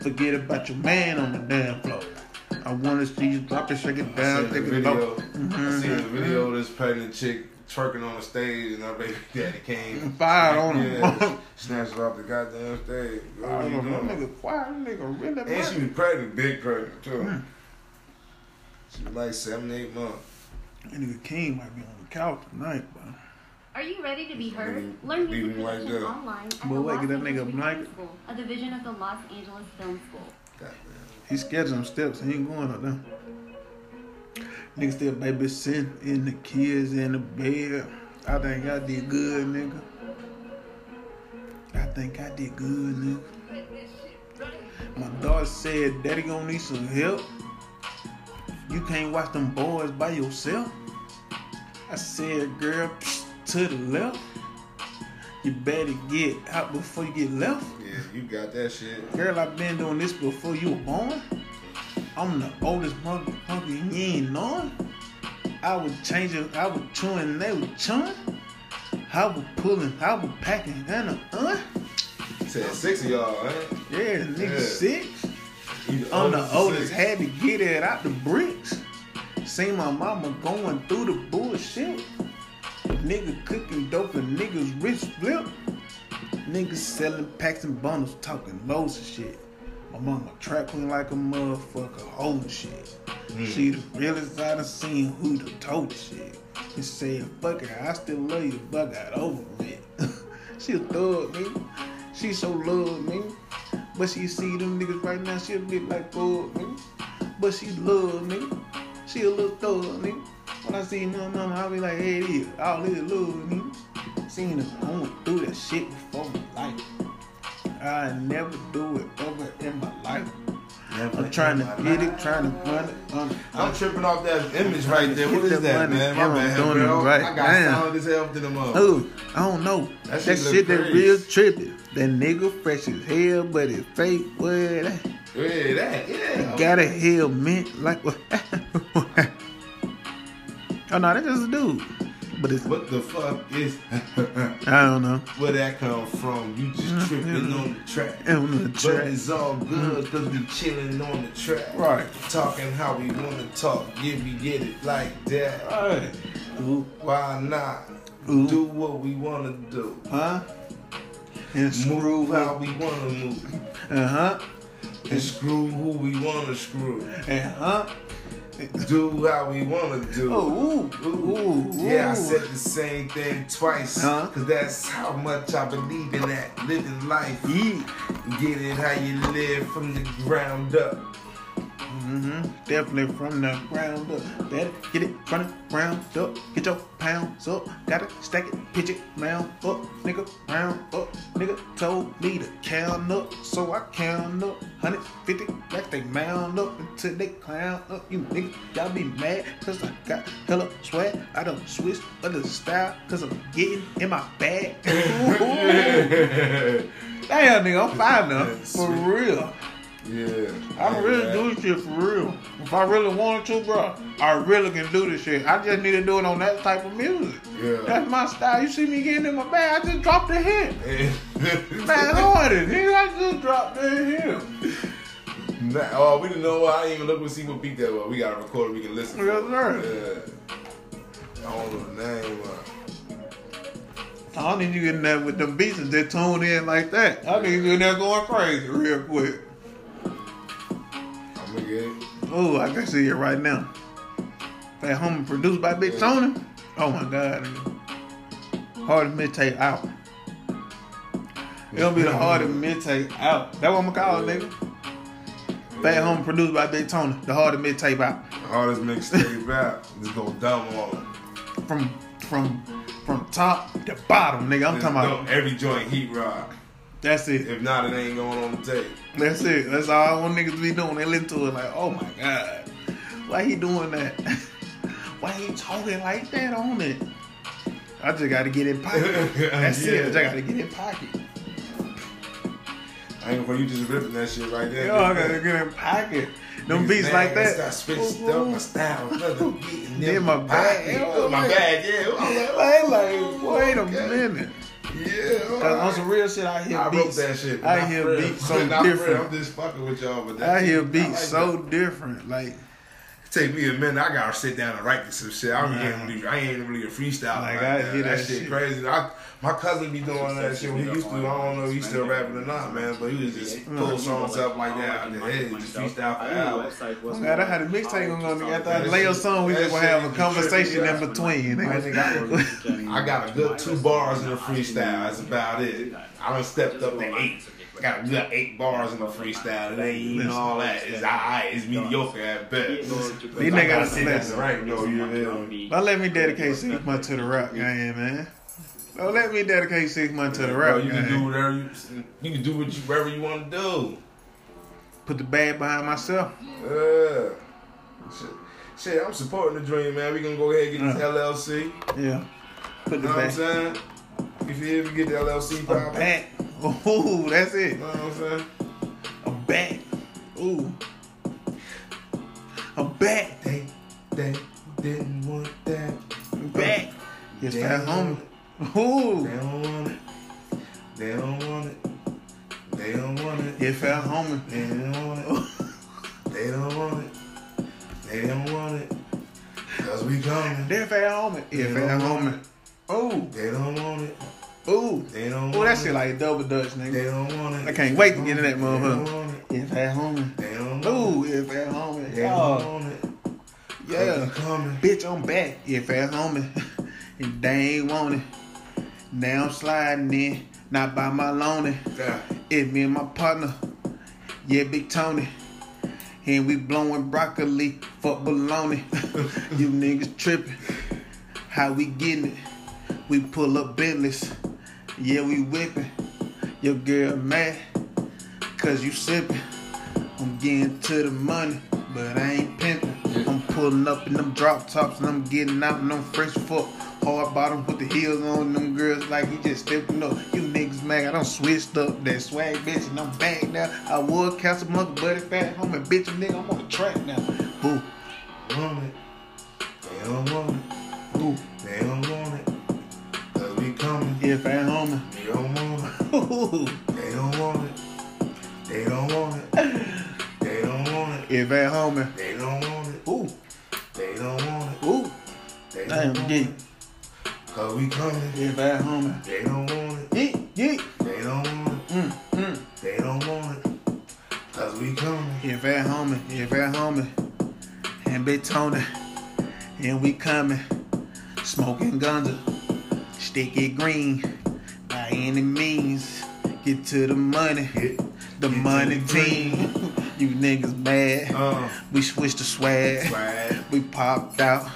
Forget about your man on the dance floor. I wanna see you drop it, shake it I down, seen take the it video. low. I seen the video of this pregnant chick twerking on the stage, and her baby daddy came. Fired on him. Yeah, snatched her off the goddamn stage. What I are don't you know, that doing? nigga quiet, that nigga really And she mad. was pregnant, big pregnant too. Hmm. She was like seven, eight months. That nigga King might be on the couch tonight, bro. Are you ready to be heard? Leave- Learn leave music him right production there. online at But the wait, Los get that Angeles nigga a Film. School, a division of the Los Angeles Film School. He scheduled them steps. He ain't going up there. Nigga still babysitting in the kids in the bed. I think I did good, nigga. I think I did good, nigga. My daughter said, Daddy gonna need some help. You can't watch them boys by yourself. I said, girl, to the left. You better get out before you get left. Yeah, you got that shit. Girl, I've been doing this before you were born. I'm the oldest motherfucker you ain't knowing. I was changing, I was chewing, they was chewing. I was pulling, I was packing, and a uh. Said six of y'all, right? Yeah, nigga Yeah. six. You I'm the oldest, six. had to get it out the bricks. See my mama going through the bullshit. Nigga cooking dope and niggas rich flip. Niggas selling packs and bundles, talking loads of shit. My mama trap queen like a motherfucker, holding shit. Hmm. She the realest I done seen who the told shit. She said, fuck it, I still love you, but I got over it. she a thug, nigga. She so love me. But she see them niggas right now, she a bit like thug, nigga. but she love nigga. She a little thug nigga. When I see my mama, I'll be like, hey, this, all this love nigga. Seen her going through that shit before my life. I never do it ever in my life. I'm trying to get it, trying to run it. Um, I'm tripping off that image right there. What is that man? My I'm bad, doing it right I got now. solid as hell to the mother. Oh, I don't know. That That, shit shit, that real trippy. That nigga fresh as hell, but it fake. What? That Yeah, that, yeah. got a hell mint like what? Oh no, that's just a dude. But it's What the fuck is? I don't know. Where that come from? You just tripping on the track. On the But track. it's all good cause we chilling on the track. Right. Talking how we wanna talk. Yeah, we get it like that. Right. Ooh, Why not? Ooh. Do what we wanna do. huh? And screw Move how we wanna move. Uh huh. And screw who we wanna screw. And huh? Do how we wanna do. Oh, ooh, ooh, ooh. Yeah, I said the same thing twice. Huh? Cause that's how much I believe in that. Living life. Yeah. Get it how you live from the ground up. Hmm Definitely from the ground up. Better get it from the ground up. Get your pounds up. Gotta stack it, pitch it, mound up. Nigga, round up. Nigga told me to count up. So I count up. 150 like they mound up until they clown up. You nigga, y'all be mad cause I got hella sweat. I don't switch other style cause I'm getting in my bag. Damn, nigga, I'm fine now. For real. Yeah. I can really do this shit for real. If I really wanted to, bro, I really can do this shit. I just need to do it on that type of music. Yeah. That's my style. You see me getting in my bag, I just dropped a hit. Man, on it, nigga. I just dropped a hit. Nah, oh, we didn't know. Why I didn't even look to see what beat that was. We got a recorder we can listen. Yes, to. sir. Yeah. I don't know the name. I need you getting there with them beats and just tune in like that. I need you in there going crazy real quick. I'm gonna get it. Oh, I can see it right now. That home produced by Big Tony. Oh my god. Hardest mixtape out. It'll be the hardest mixtape out. That's what I'm gonna call it, nigga. Fat Home produced by Big Tony. The hardest mixtape out. The hardest mixtape out. Just go on. From from from top to bottom, nigga. I'm Just talking about every joint heat rock. That's it. If not, it ain't going on the tape. That's it. That's all I want niggas to be doing. They listen to it like, oh my god, why he doing that? why he talking like that on it? I just got to get in pocket. That's it. I just got to get in pocket. I ain't gonna you just ripping that shit right there. Yo, I got to get in pocket. Them Niggas beats like that. I switching Ooh, up my style. In my bag. Oh, my bag, yeah. Oh, I'm Like, like, wait a minute. Yeah. Cause on some real shit, I hear I wrote beats. that shit. I hear real. beats so Not for real. different. I'm just fucking with y'all, but that I hear beats like so that. different. Like, Take me a minute. I gotta sit down and write this some shit. I ain't really, I ain't really a freestyle. Like, Like, that. that, that shit, shit. crazy. I, my cousin be doing that shit when he used to. I don't know if he's still rapping or not, man. But he was just pull songs up like that out there. Hey, just freestyle for hours. oh god, I had a mixtape gonna go. After I lay a song, we just gonna have a conversation in between. I nigga. think I, I got a good two bars in a freestyle. That's about it. I done stepped up to eight. I got a good eight bars in the freestyle. It ain't even all that. It's alright. It's mediocre at best. These niggas gotta sit down listen. and write though. You feel me? Don't let me dedicate six months to the rap game, man. Don't let me dedicate six months to the rap Bro, you can do whatever you. You can do what you whatever you want to do. Put the bag behind myself. Yeah. Shit. Shit, I'm supporting the dream, man. We gonna go ahead and get this Yeah. LLC. Yeah. Put You the know what I'm saying? If you ever get the LLC I'm popping. Ooh, that's it. You know what I'm saying? I'm back. Ooh. I'm back. They, they didn't want that. I'm back. Yes, They fat homie. They don't want it. They don't want it. They don't want it. Yes, fat homie. They don't want it. They don't want it. They don't want it. Cause we coming. That fat homie. Yeah, They fat don't want homie. Ooh. They don't want it. Ooh. They don't Ooh, that it. shit like a double dutch, nigga. They don't want it. I can't wait to get in that motherfucker. it. Yeah, fat homie. They don't Ooh, it. yeah, fat homie. They don't want it. yeah. Bitch, I'm back. Yeah, fat homie. and they ain't want it. Now I'm sliding in, not by my lonely. Yeah. It's me and my partner. Yeah, Big Tony. And we blowing broccoli, fuck baloney. you niggas tripping. How we getting it? We pull up Bentleys. Yeah, we whipping. Your girl mad, cause you sipping. I'm getting to the money, but I ain't pimping. I'm pulling up in them drop tops and I'm getting out in them fresh fuck. Hard bottom with the heels on them girls like you just stepping up. You niggas mad, I done switched up that swag bitch and I'm back now. I would cancel monkey buddy fat homie bitch nigga, I'm on the track now. Boo, it. They don't want it. If at home, They don't want it. They don't want it. They don't want it. They don't want it. if at home, They don't want it. ooh, They don't want it. ooh, They don't am want it. Cause we coming. If at home, They don't want it. yeet, yeet, They don't want it. mm, mm. They don't want it. Cause we coming. If at home, if at home, and Big Tony, and we coming, smoking gunja, stick it green, by any means, get to the money, Get, the get money the team. you niggas bad, Uh, we switched the swag, swag. we popped out,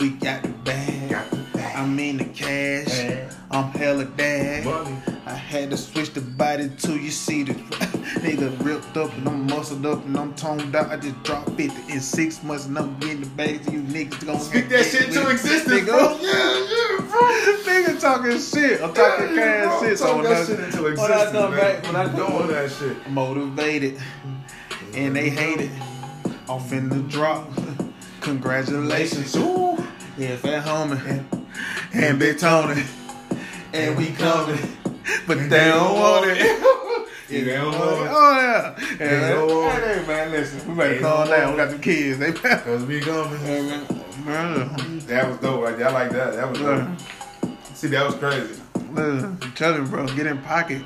we got the bag, Got the bag. I'm in the cash. I'm hella bad. Money. I had to switch the body to you see the nigga ripped up and I'm muscled up and I'm toned out. I just dropped 50 in six months and I'm getting the bags you niggas gonna Speak that shit into existence, nigga. bro. Yeah, yeah, bro. nigga talking shit. I'm talking Yeah, cash bro. shit. So when that I, shit into when I existence, come back, when I doing that shit. motivated and they hate it. Off in the drop. Congratulations. Ooh. Yeah, fat homie. And Big Tony. And we coming. But they don't want it. Yeah, they don't want it. Oh yeah. They don't want it. Hey, man, listen. We better calm don't down. We got some kids. They Cause we coming. Man, That was dope right there. I like that. That was dope. See, that was crazy. listen, I'm telling you, bro, get in pocket.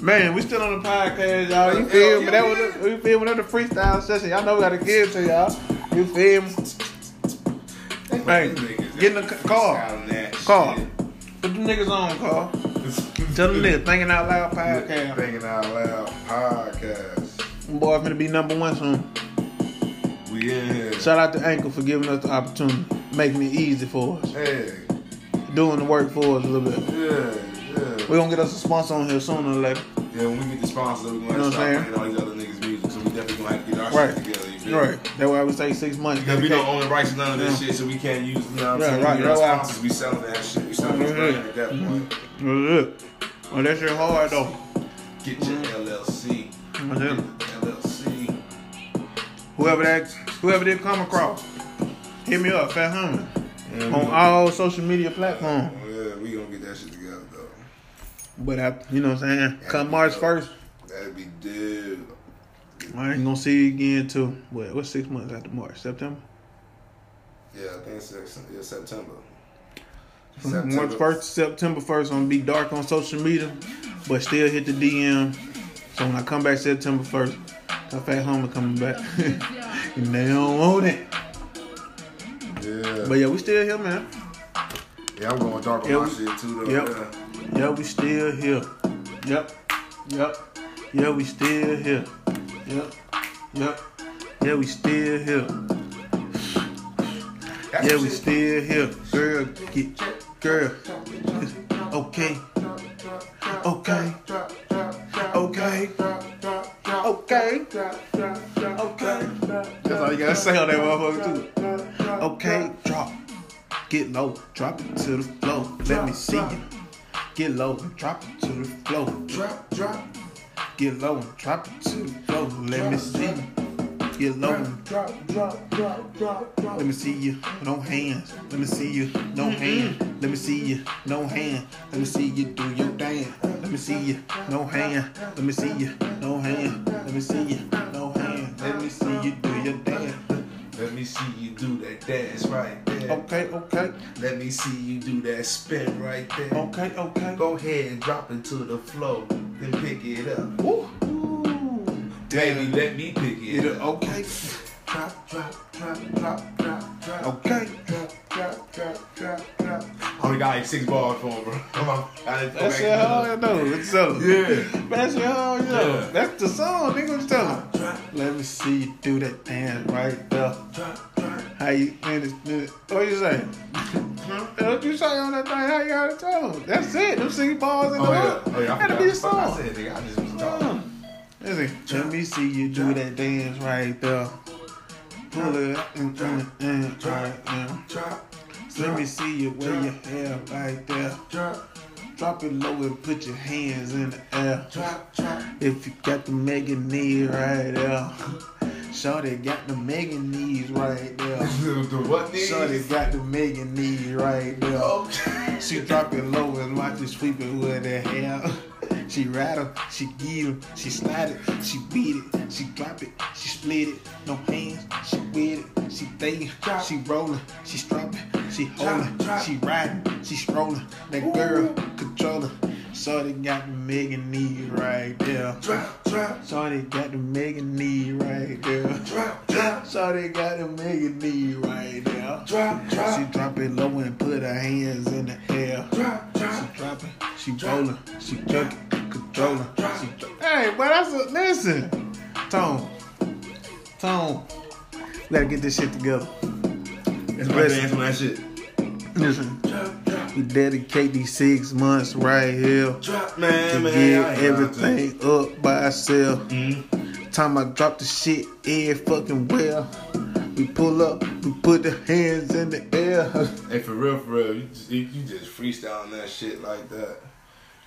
Man, we still on the podcast, y'all. You feel me? yeah, That yeah. was you feel me? That the freestyle session. Y'all know we gotta give to y'all. You feel me? Hey, get in the car. Car. Put them niggas on, car. Tell them niggas, thinking out loud podcast. Thinking out loud podcast. Boy, I'm gonna be number one soon. We in here. Shout out to Ankle for giving us the opportunity, making it easy for us, Hey, doing the work for us a little bit. yeah, yeah. We gonna get us a sponsor on here sooner or later. Yeah, when we get the sponsor, we're gonna know have to start playing all these other niggas' music. So we definitely gonna have to get our Right. shit together. You feel me? Right. That's why we say six months. Because we don't own the rights to none of this Yeah. shit, so we can't use, you know what I'm Yeah, saying? right, We right. sponsors, we selling that shit. We selling Mhm. brand at that point. That's it. Well, that shit hard though. Get your LLC. That's it. LLC. Whoever that, whoever did come across, hit me up, Fat Hummer, Yeah, on gonna- all social media platforms. Yeah, we gonna get that shit together though. But I, you know what I'm saying? Come March first, That'd be dude. I ain't gonna see you again till what? What's six months after March? September. Yeah, I think it's yeah, September. From March first September first, I'm gonna be dark on social media, but still hit the DM. So when I come back September first, that Fat Hummer coming back, and they don't want it. Yeah. But yeah, we still here, man. yeah, I'm going dark on Yeah, my shit too though. Yep. Yeah. Yeah, we still here. Yep. Yep. Yeah, we still here. Yep. Yep. Yeah, we still here. Yeah, we still here. Girl, get girl. Okay. Okay. Okay. Okay. Okay. That's all you gotta say on that motherfucker too. Okay, drop. Get low, drop it to the floor. Let me see you. Get low drop it to the floor. Drop, drop, Get low and drop it to the floor. Let me see you. Get low and drop, drop, drop, drop, drop. let me see you. No hands. Let me see you. No hand. Let me see you. No hand. Let me see you do your dance. Let me see you. No hand. Let me see you. No hand. Let me see you. No hand. Let me see you do your dance. Let me see you do that dance right there. Okay, okay, Let me see you do that spin right there. okay, okay. Go ahead and drop into the flow, then pick it up. Ooh. Baby, let me pick it It, up. okay, Drop, drop, drop, drop, drop, drop. okay. Drop, drop, drop, drop, drop. I only got like six bars for him, bro. Come on. I didn't go That's back your to hard, though. It's so. Yeah. That's your hard, yo. Yeah. That's the song, nigga. What you telling? Drop, Let me see you do that dance right there. Drop, drop. How you finish? finish- What you say? What you say on that thing? How you got it told? That's it. Them singing balls in Oh the yeah, hook. oh yeah. Oh, That'll be a song. I said, nigga. I just was talking. Listen, let me see you do that dance right there. Pull it up and, and, and right now. Drop, Let me see you wear your hair right there. drop, it low and put your hands in the air. If you got the mega knees right there. Shorty got the mega knees right there. the, what knees? Shorty got the mega knees right there. She drop it low and watch it sweep it with her hair. She rattle, she get 'em, she slide it, she beat it, she drop it, she split it, no hands, she with it, she thinking, she rolling, she stropping, she holding, drop. she riding, she strolling, that girl controlling. Shorty got the mega knee right there. Drop, drop, Shorty got the mega knee right there. drop, drop, Shorty got the mega knee right there. drop, She drop, drop it low and put her hands in the air. drop, She drop. dropping, she rolling, she jerking, controlling. She hey, but that's a listen, Tone, Tone. We gotta get this shit together. That's my Listen. dance on that shit. Listen, we dedicate these six months right here drop, to man, man. get I ain't lying to you. everything up by ourselves. Mhm. Time I drop the shit every fucking well. We pull up, we put the hands in the air. Hey, for real, for real, you just, you, you just freestyling that shit like that.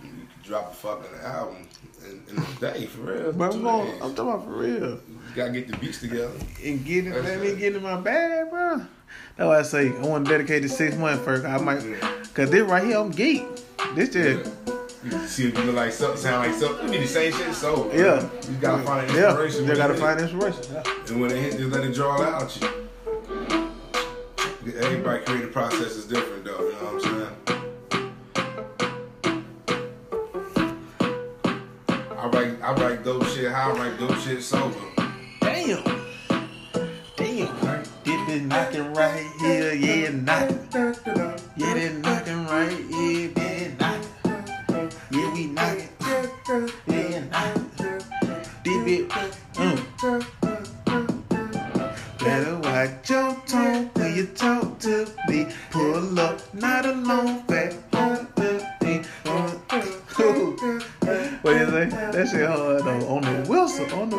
You could drop a fucking album in, in a day, for real. But I'm going. I'm talking about for real. You gotta get the beats together. and get it, That's let me get in my bag, bro. That's why I say I want to dedicate this six months first. I might, Yeah. cause this right here, I'm geek. This just, You see if you look like something, sound like something. You be the same shit, so yeah, You gotta find inspiration. yeah. You gotta find inspiration. Yeah. And when it hit, just let it draw out you. Everybody creative process is different, though. You know what I'm saying? I write, I write dope shit. How I write dope shit sober. Damn, damn. Did this knocking right here, yeah, knocking. Yeah, they knocking right here, yeah, Yeah. Deep it, mm. Better watch your tone when you talk to me. Pull up, not alone, fat home with me. What do you say? That shit hard though. On the whistle, on the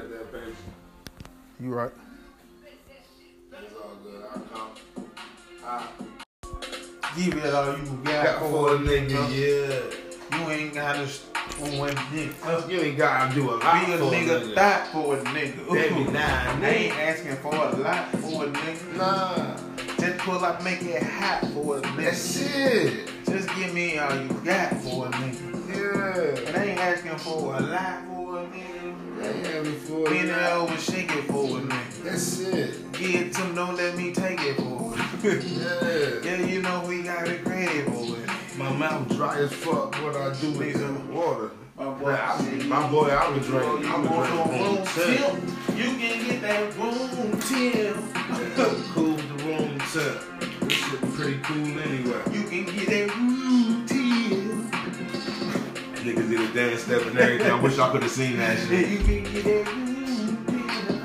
You should have kept that paper. You right. It's all good. I'll come. Ah. Give it all you got Got for a nigga, nigga. yeah. You ain't got to one nigga. You ain't gotta do a lot Be a for nigga, die for a nigga. Baby, Ooh. nah, I ain't asking for a lot for a nigga. Nah, Just pull up, make it hot for a nigga. that's it. Just give me all you got for a nigga. Yeah. And I ain't asking for a lot for a nigga. Yeah, before Bend you it over, shake it for a nigga. That's it. Give to him, don't let me take it for it. Yeah. yeah, you know we got it credit for it. My mouth dry as fuck. What I do with the water. My boy, I, my boy, I was drinking. I want some drinking room temp? You can get that room temp. Cool the room temp. This shit pretty cool anyway. You can get that room. Niggas did a dance step and everything. I wish I could have seen that shit. you can get that.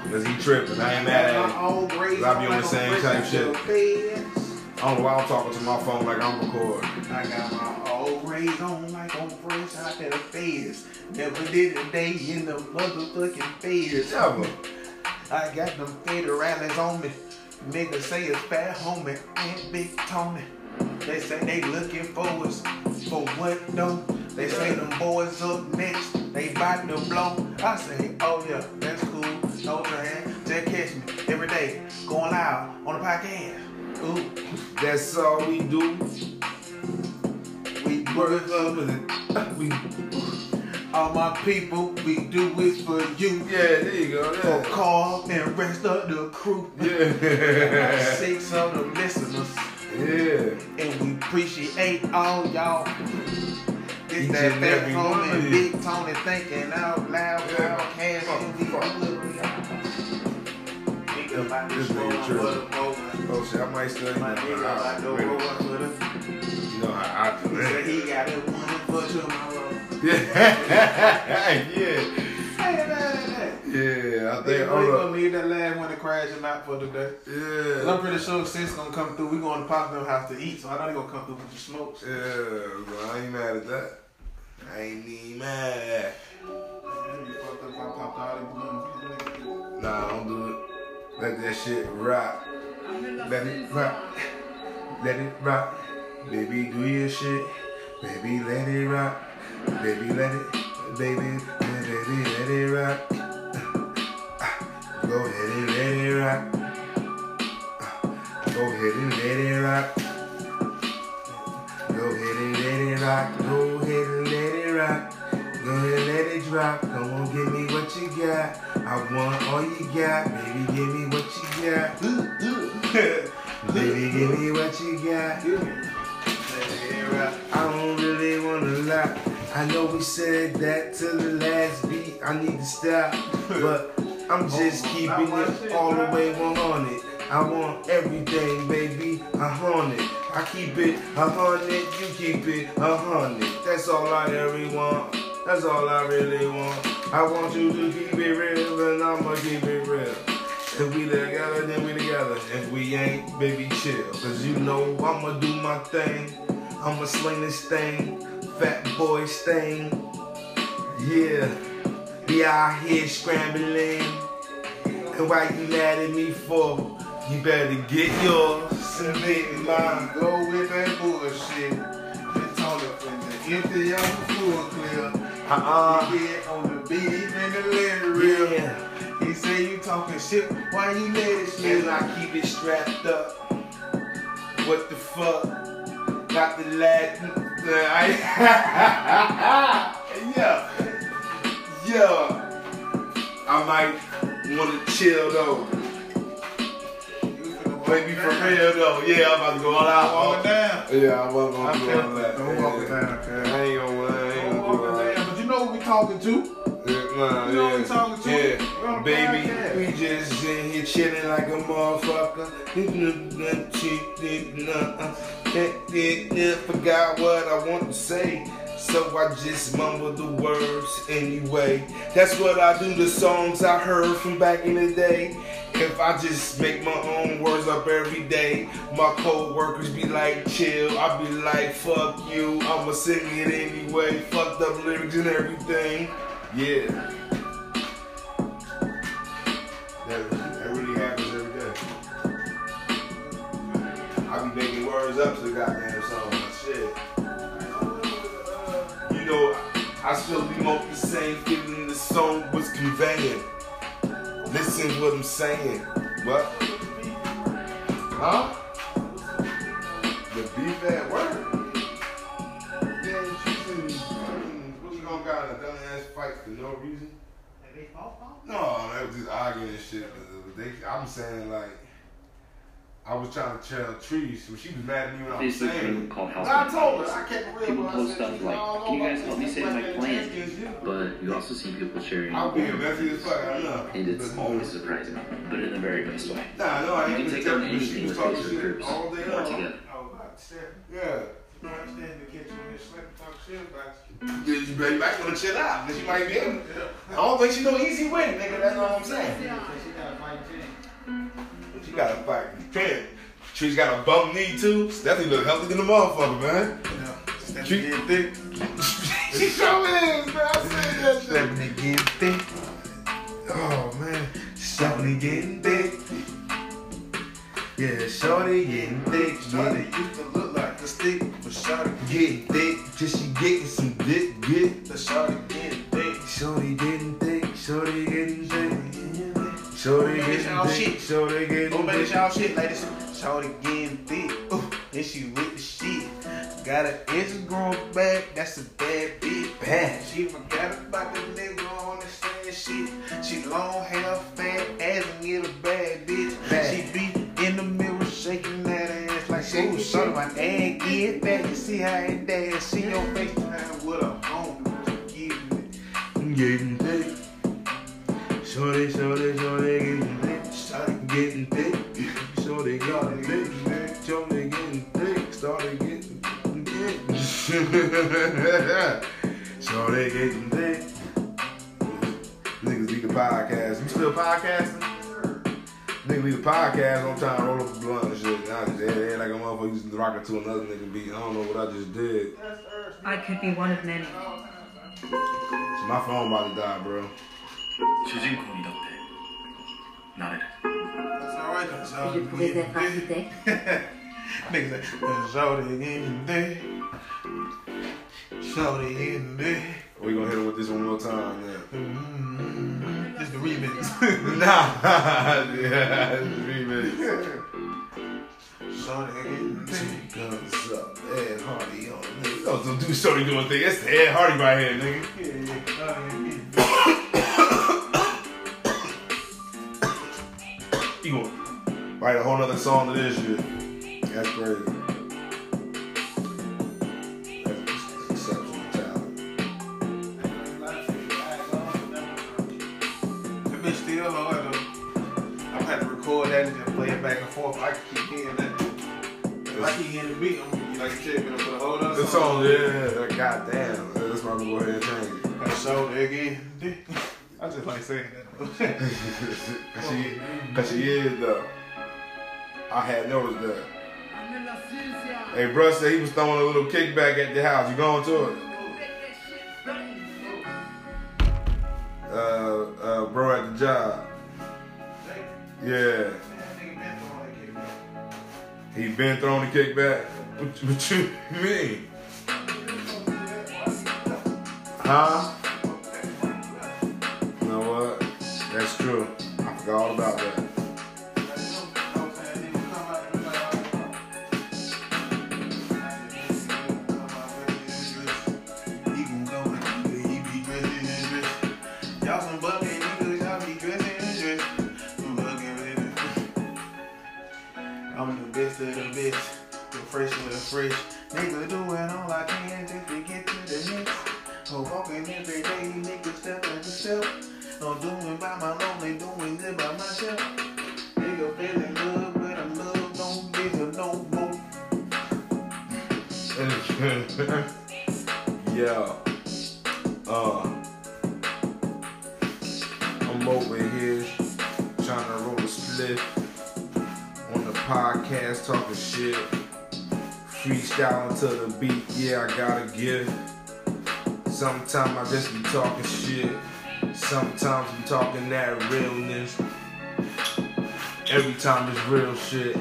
Cause he tripping. I ain't mad at him. old I be on the same type shit. out the beds. I don't know why I'm talking to my phone like I'm recording. I got my old grades on like I'm fresh out of the feds. Never did a day in the motherfucking feds. Never. I got them federales on me. Niggas say it's Fat Homie and Big Tony. They say they looking for us. For what though? They say them boys up next. They bout to blow. I say, oh yeah, that's cool. No train. Just catch me every day. Going loud on the podcast. Ooh, That's all we do. we do Work up with it. Uh, we, All my people, we do it for you. yeah, there you go. For Yeah. Carl and rest of the crew. Yeah. Six of the listeners. Yeah. And we appreciate all y'all. This Each that Fat every Homie one of and. Big Tony thinking out loud. Yeah. Podcast Fuck, and we it. Nigga about to This roll nigga true. Oh shit, I might still My nigga about to roll for the. You know how I do it. he got it one for tomorrow. Yeah. yeah. Hey, man, man. Yeah, I think, we hold gonna leave that last one to crash him out for today. Cause I'm pretty sure Sis gonna come through. We to Pop Them House to eat, so I know they gonna come through with the smokes. Yeah, bro, I ain't mad at that. I ain't even mad at that. Man, you fucked up if I popped all them balloons. Nah, don't do it. Let that shit rock. Let it rock. Let it rock. Baby, do your shit. Baby, let it rock. Baby, let it. Baby, baby, let it rock. Go ahead and let it rock. Go ahead and let it rock. Go ahead and let it rock. Go ahead and let it rock. Go ahead and let it drop. Come on, give me what you got. I want all you got. Baby, give me what you got. Baby, give me what you got. I don't really wanna lie. I know we said that to the last beat. I need to stop, but I'm just keeping it all the way 100. I want everything, baby, a hundred. I keep it a hundred, you keep it a hundred. That's all I ever want. That's all I really want. I want you to keep it real, and I'ma keep it real. If we together, then we together. If we ain't, baby, chill. Cause you know I'ma do my thing. I'ma sling this thing. Fat boy stain. Yeah. Be out here scrambling. And why you mad at me for? You better get yours. Submit mine. Go with that bullshit. All up in there. Empty on the floor clear. Uh-uh. He get on the beat, even the lyric real. Yeah. He say you talking shit, why you let it slip? And I keep it strapped up. What the fuck? Got the lad. yeah. Yeah. I might want to chill though. Maybe for real though. Yeah, I'm about to go all out. Walk it down. Yeah, I wasn't I gonna do all that. Don't walk it down, cuz. I ain't gonna, I ain't gonna walk do all that. down. But you know what we talking to? Yeah, nah, You know yeah. we talking to? Yeah, We on the baby, podcast. we just in here chilling like a motherfucker. Forgot what I want to say, so I just mumble the words anyway. That's what I do. The songs I heard from back in the day. If I just make my own words up every day, my co-workers be like, chill. I be like, fuck you. I'ma sing it anyway. Fucked up lyrics and everything. Yeah. That, that really happens every day. I be making words up to the goddamn You know, I still be most the same feeling the song was conveying. Listen what I'm saying. What? Huh? The beef at work? Yeah, she's you gonna got in a dumbass fight for no reason? No, they was just arguing and shit. They, I'm saying like, I was trying to tell Trees, so she was mad at me when I was Facebook saying. group it. called House I of told her, I kept it real. People post stuff "You like, know, I don't "Can you guys help me this save my man plan?" against you." But you also see people sharing I'll be horror messy as fuck. I know. and it's always surprising, but in the very best way. Nah, no, I You can take tell on anything with Facebook groups. all day long. together. Oh, about Steph. Yeah. You know, I stand to catch you in the slip and talk shit about you. Yeah, you better back want to chill out, cause she might be able. Yeah. I don't think she know easy win, nigga. That's all I'm saying. She got a fight. Trent. Tree's got a bum knee too. Stephanie look healthy than a motherfucker, man. You know, Steph getting thick. she sure is, man. I said that shit. Stephanie getting thick. Oh man. Stephanie getting thick. Yeah, shorty getting thick, Shorty getting, used to look like a stick, but Shorty getting thick, just she getting some dick, get. the Shorty getting thick. Shorty getting thick, shorty getting thick, shorty getting thick, shorty getting thick. y'all shit, ladies. Shorty getting thick. Ooh, and she with the shit. Got an Instagram back, that's a bad bitch. Bad. She forgot about the nigga on the same shit. She long hair, fat ass, and get a bad bitch. Bad. She be in the mirror shaking that ass like ooh, shit. son, my ass get back. You see how it dance. See your face FaceTime with a home. Getting it. Getting thick. Shorty, shorty, shorty getting thick. Shorty Getting thick. Shorty getting thick. Shorty getting thick. Started getting thick. Shorty getting thick. Niggas leave the podcast. You still podcasting? Nigga leave the podcast. I'm trying to roll up a blunt and shit. Now I just head head like a motherfucker used to rock it to another nigga beat. I don't know what I just did. I could be one of many. My phone about to die, bro. 主人公にだってなれる That's alright, cause Je Shorty pouvais getting être thick. architecte. Niggas say, cause Shorty getting thick. Shorty getting thick. We gonna hit him with this one more time, man. Mm-hmm. Just the remix. Nah, yeah, it's remix. Shorty getting thick. Guns up, Ed Hardy on the nigga. Don't, don't do Shorty doing thing. That's the Ed Hardy right here, nigga. Yeah, yeah. Write a whole other song to this shit. That's crazy. That's exceptional talent. That bitch still hard though. I'm gonna record that and just play it back and forth. I can keep hearing that. If I keep hearing the beat, I'm gonna be like you said, gonna put a whole other The song, yeah, goddamn. That's why I'm gonna go ahead and change it. And Shorty again. I just like saying that. Cause she, cause she is though. I had noticed that. Hey, bruh said he was throwing a little kickback at the house. You going to it? Uh, uh, bro at the job. Yeah, he been throwing the kickback. What, what you mean? Huh? You know what? That's true. I forgot all about that. Fresh. Nigga doing all I can just to get to the next. I'm walking every day, nigga step after step. I'm doing by my lonely, doing good by myself. Nigga feeling good, but I'm love don't give a no more. yeah. Uh. I'm over here trying to roll a split on the podcast talking shit. Freestyling to the beat, yeah, I gotta gift. Sometimes I just be talking shit. Sometimes I'm talking that realness. Every time it's real shit.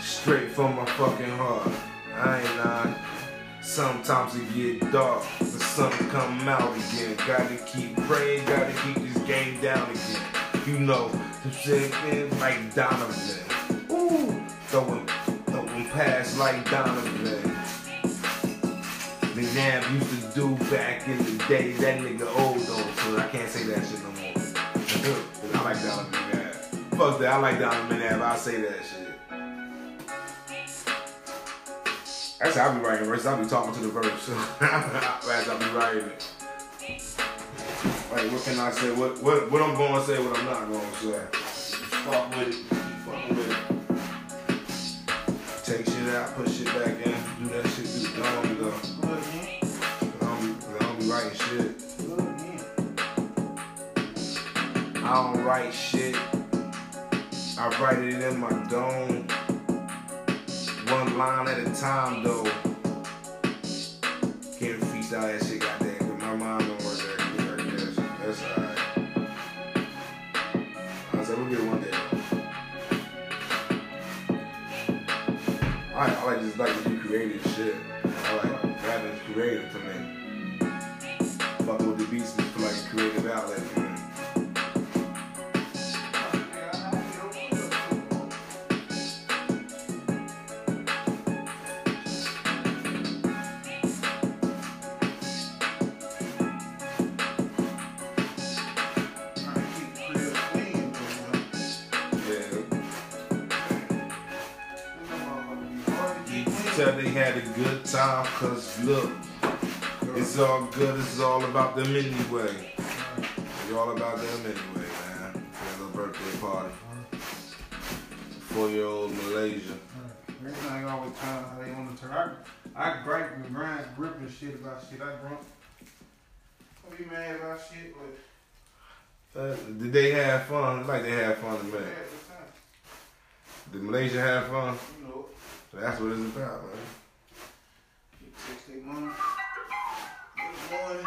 Straight from my fucking heart. I ain't lying. Sometimes it get dark, the sun come out again. Gotta keep praying, gotta keep this game down again. You know, the shit like Donovan. Ooh, throwing, past like Donovan. McNabb used to do back in the day. That nigga old though, so I can't say that shit no more. I like Donovan McNabb. Fuck that, I like Donovan McNabb. I'll say that shit. That's how I be writing verses. I be talking to the verse. As I be writing it. Like, what can I say? What what what I'm going to say? What I'm not going to say? Fuck with it. Fuck with it. Shit out, put shit back in, do that shit. Do don't be go. Good again, I don't be, I don't be writing shit. I don't write shit. I write it in my dome. One line at a time though. Can't freestyle that shit goddamn I, I like just like to do creative shit. I like rapping's creative to me. Fucking with the beats feel like a creative outlet cause look, it's all good, it's all about them anyway. It's all about them anyway, man. For a birthday party. Four year old Malaysia. Everything always turn how they want to turn. I, I gripe and grind, grip and shit about shit. I grump. I be mad about shit, but Uh, Did they have fun? Like they had fun the time, Did Malaysia have fun? you know, that's what it's about, man. You text their mom. Good morning.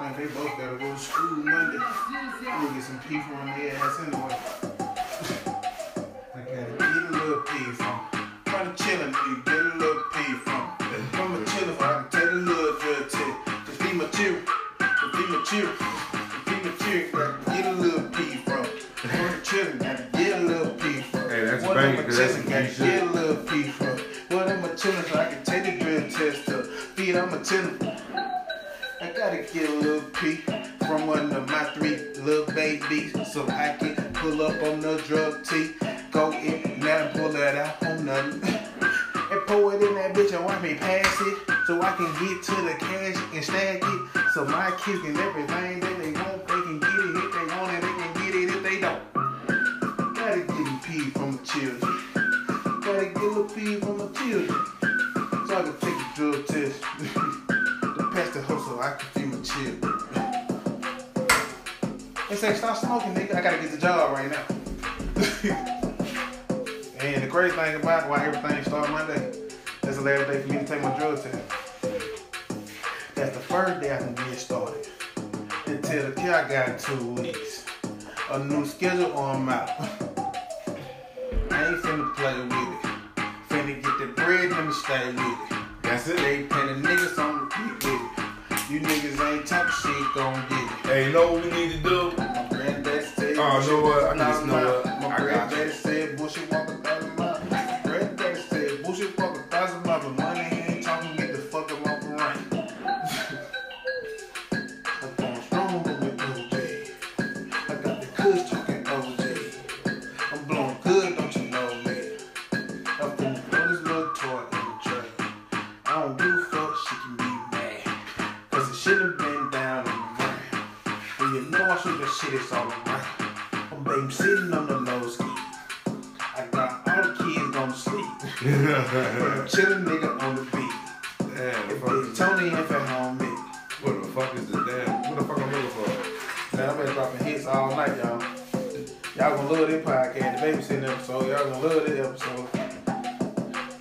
I think they both gotta go to school Monday. I'm gonna get some pee from their ass anyway. I gotta get a little pee from. Trying to chillin', you get a little pee from. From a chillin', I can take a little drug test. Just be material, just be material, just be material. Gotta get a little pee from. From a chillin', gotta get a little pee from. Hey, that's What banging, am I 'cause that's chillin', some gotta good shit. get a little pee from. What am I chillin' so I can feed on my chillin'. I gotta get a little pee from one of my three little babies so I can pull up on the drug T. Go in now and pull it out on nothing. and pour it in that bitch and watch me pass it so I can get to the cash and stack it. So my kids can everything that they want, they can get it if they want it, they can get it if they don't. Gotta get a pee from the children. Gotta get a pee from the children. So I can take a drug my chill. They say stop smoking, nigga. I gotta get the job right now. and the crazy thing about why everything start Monday, that's the last day for me to take my drug test. That's the first day I can get started. Until the till I got two weeks. A new schedule on I'm. I ain't finna play with it. Finna get the bread, let me stay with it. That's it. They pay the niggas on the beat with it. You niggas ain't talking shit, gon' get it. Hey, you know what we need to do? My granddad said, Oh, you know what? I just know what? I got Damn, Chillin' nigga on the beat. If fuck Tony and for home me. what the fuck is the damn? What the fuck I'm looking for? Man, I've been dropping hits all night, y'all. Y'all gonna love this podcast, the babysitting episode. Y'all gonna love this episode.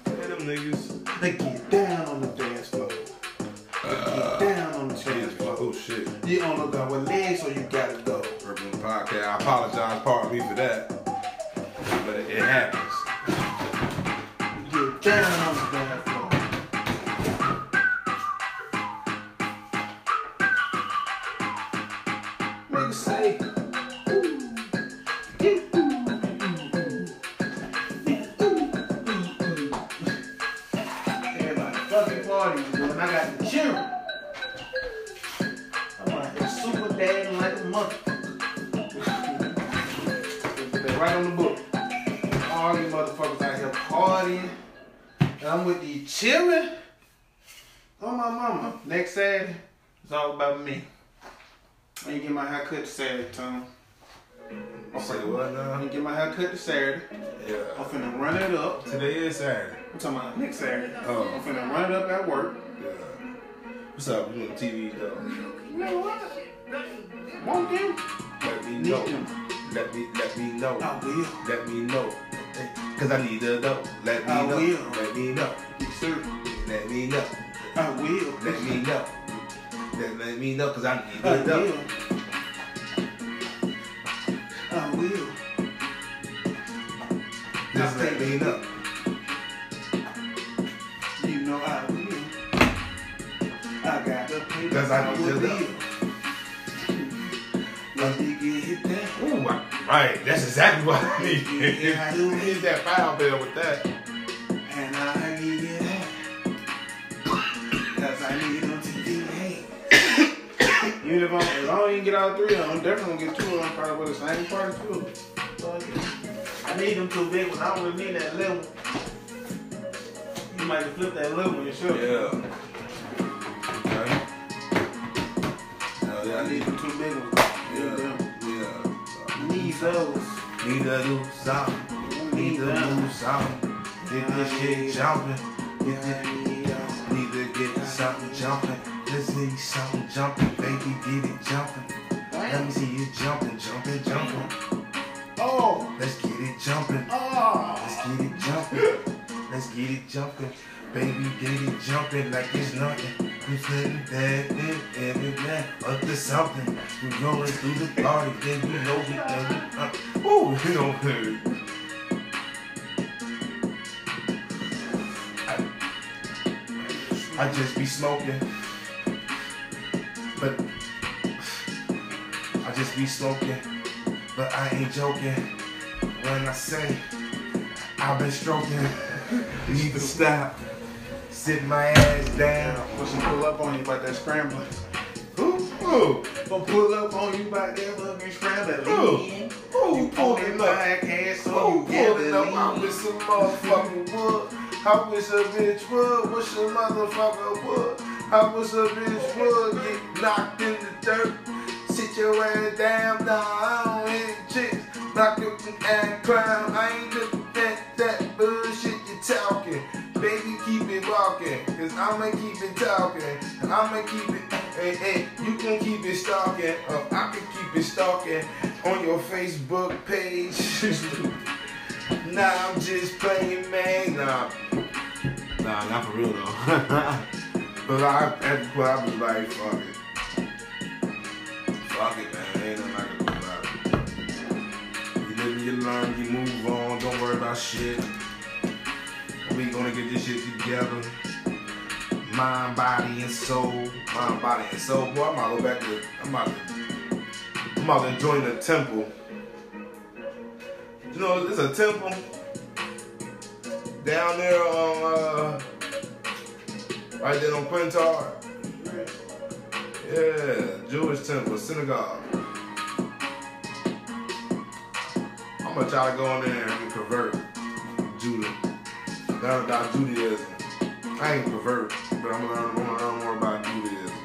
Hey, them niggas. They get down on the dance floor. They get uh, down on the dance floor. Oh shit. You on the gun with legs, so you gotta go. Urban Podcast. I apologize, pardon me for that. But it happens. Saturday, Tom. I say what I'm now? gonna get my hair cut this Saturday. Yeah. I'm finna run it up. Today is Saturday. I'm talking about next Saturday. Oh. I'm finna run it up at work. Yeah. What's up? You on TV though? You know what? Want them? Let me know. Let me let me know. I will. Let me know. Cause I need to know. Let me I know. will. Let me know. Yes, sir. Let me know. I will. Let me know. Let, let me know cause I need I to know. will. Will. Just let me know. You know I will. I got the paper. Cause I need to know. Let me get it down. Ooh, I- right. That's exactly what I need. Hit that foul bill with that. And I give it. Cause I need them to get hey. Even if, I'm, if I don't even get all three of them, I'm definitely gonna get two of them probably with the same part too. So, yeah. I need them too big ones. I don't really need that little one. You might have flipped that little one yourself. Yeah. Okay. Hell yeah, I I need need them two big ones. Yeah, them. Yeah. Need those. Need to do something. Need Need to them. do something. Get this shit jumping. Get this. Need to get something jumping. Let's see something jumping, baby. Get it jumping. Let me see you jumping, jumping, jumping. Oh, Let's get it jumping. oh. Let's get it jumping. Let's get it jumping. Baby, get it jumping like it's nothing. We putting that in every man up to something. We going through the party, then you know we done. Uh, ooh, you know. I, I just be smoking. But I just be smoking. But I ain't joking when I say I've been stroking. Need to stop. Sit my ass down. What's some pull up on you about that scrambling? Ooh, ooh, Gonna pull up on you about that fucking scrambling. Ooh. You ooh, pull pulling podcast so Oh, you pulling up. I wish some motherfucking wood. I wish a bitch would. Wish a motherfucker would. I wish a bitch would get knocked in the dirt. Sit your ass down. Nah, I don't hit chicks. Knock up and clown. I ain't looking at that bullshit you're talking. Baby, keep it walking. Cause I'ma keep it talking. And I'ma keep it. Hey, hey, you can keep it stalking. Or I can keep it stalking on your Facebook page. Nah, I'm just playing, man. Nah, nah, not for real though. but I, at the point, I was like, fuck it, fuck it, man. Ain't nothing I can do about it. You live, you learn, you move on. Don't worry about shit. We gonna get this shit together. mind, body, and soul. Mind, body, and soul. Boy, I'm about to go back to. I'm about to. I'm about to join the temple. You know, there's a temple down there on, uh, right there on Quintard. Yeah, Jewish temple, synagogue. I'm gonna try to go in there and convert Judah. Learn about Judaism. I ain't convert, but I'm gonna learn, learn more about Judaism.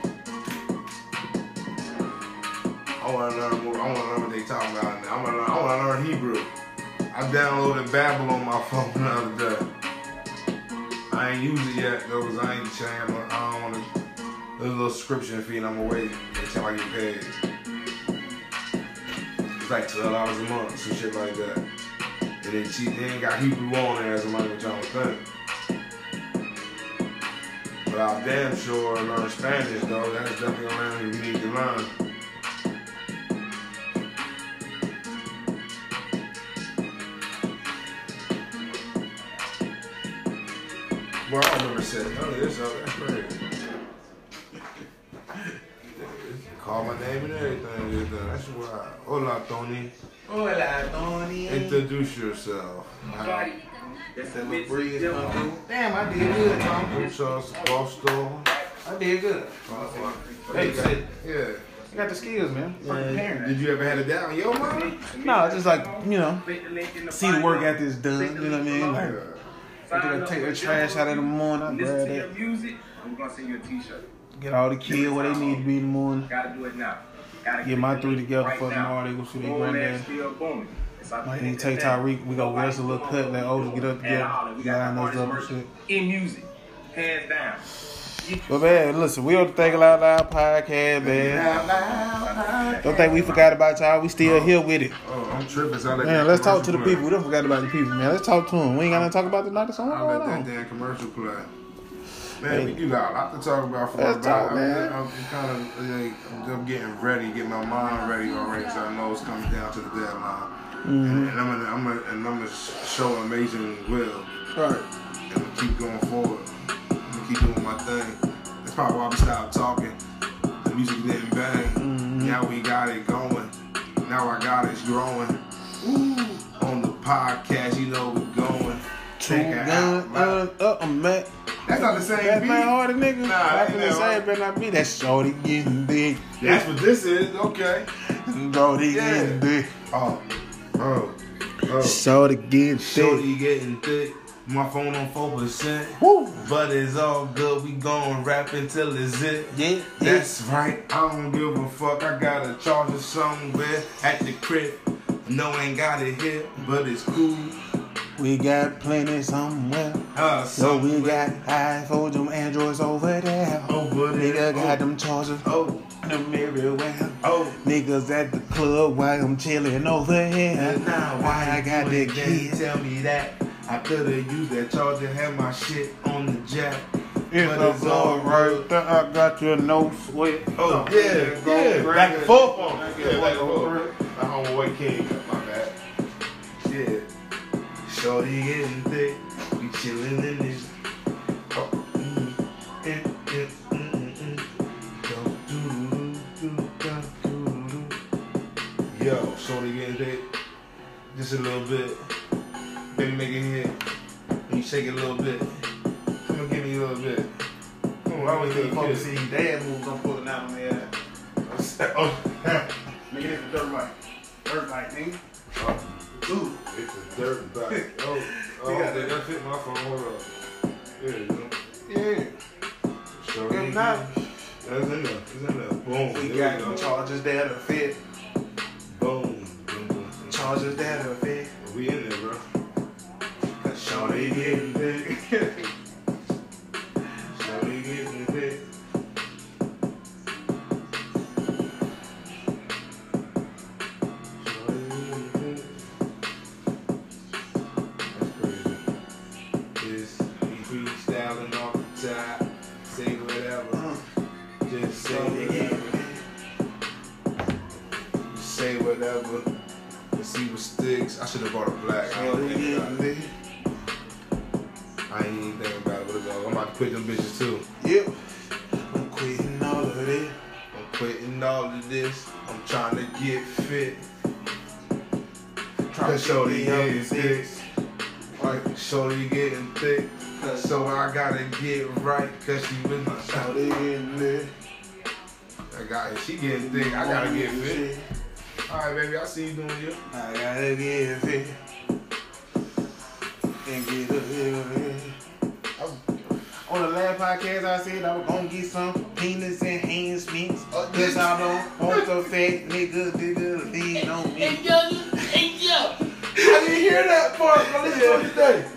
I wanna learn more. I wanna learn what they talking about. Now. I wanna learn. I wanna learn Hebrew. I downloaded Babbel on my phone the other day. I ain't used it yet though, cause I ain't changing. I don't wanna. There's a little subscription fee, and I'm gonna wait until I get paid. It's like twelve dollars a month, some shit like that. And then she they ain't got Hebrew on there as a language I don't think. But I'm damn sure learn Spanish though. That's definitely a language we need to learn. Well, I remember saying, this, oh, that's. Call my name and everything. just, That's why. Hola, Tony. Hola, Tony. Introduce yourself. That little breeze come through. Damn, I did good, Tom. Muchos gusto. I did good. Hey, shit. Yeah. You got the skills, man. Fucking parent. Did you ever have it down? Yo, mommy? No, just like, you know, see the work after it's done, you know what I mean? Like, I think I take the trash out in the morning, I grab that, music, I'm gonna send you a t-shirt. get all the kids where they need to be in the morning, Gotta do it now. Gotta get my three together for tomorrow, they go see their granddad. Might need to take Tyreek, we go rest a little cut, let Otis get up together, line us up and shit. In music, hands down. But man, listen, we on the Think Loud Loud podcast, man. Don't think we forgot about y'all. We still here with it. Oh, I'm tripping. Man, let's talk to the people. We don't forgot about the people, man. Let's talk to them. We ain't gotta talk about tonight. So play. what's I let that damn commercial play. Man, we do got a lot to talk about for Let's talk, I'm, man. I'm kind of like, I'm getting ready, getting my mind ready already, so I know it's coming down to the deadline. Mm-hmm. And, and I'm gonna, I'm gonna, and I'm gonna show amazing will, Right. and I'm keep going forward. Keep doing my thing. That's probably why we stopped talking. The music didn't bang. Mm-hmm. Now we got it going. Now I got it growing. Ooh, on the podcast, you know we're going. Check it out. uh, uh, I'm. That's not the same That beat. man harder nigga. Nah, ain't the same hard. better not be that shorty getting big. That's what this is. Okay. Shorty Yeah. getting big. Oh, oh, oh. Shorty getting thick. Shorty getting thick. My phone on four percent. But it's all good. We gon' rap until it's it. Yeah, That's right. I don't give a fuck. I got a charger somewhere at the crib. No, ain't got it here, but it's cool. We got plenty somewhere. Uh, So we got iPhones, them Androids over there. over there. Nigga got them chargers, Oh, them everywhere. oh. Niggas at the club while I'm chilling over here. And now Why I got that ain't? Tell me that. I could've used that charger, had my shit on the jack. It's But it's all right. I got your no sweat. Oh, yeah, yeah. Back and forth on it. Yeah, back and forth. My homeboy King, my bad. Yeah. Shorty getting thick. We chillin' in this. Oh, mm, mm, mm, mm. Doo. Yo, Shorty getting thick. Just a little bit. Baby, make it hit. And you shake it a little bit. Come on, give me a little bit. Come on, I always think you see dad moves on pulling out on the ass. Oh, Nigga, it's a dirt bike. Dirt bike, nigga. Ooh. it's a dirt bike. Oh, oh, You that, that fit my phone. Hold up. There you go. Yeah. Show Good me. night. That's in there. It's in there. Boom. We There got go. the chargers there to fit. Boom. Boom. boom. Chargers there to fit. We in there, bro. Cause quit them bitches too. Yep. I'm quitting all of this. I'm quitting all of this. I'm trying to get fit. Trying to me up getting in thick. Right, shorty getting thick. So I gotta get right, cause she with my. Shorty getting lit. I got she getting thick. I gotta get fit. Alright, baby, I see you doing you. I gotta get fit. I said I was gonna get some penis enhancements. Oh, Cause did I don't want the fat nigga nigga lean on me. Hey yo, hey I didn't hear that part. I listened to it today.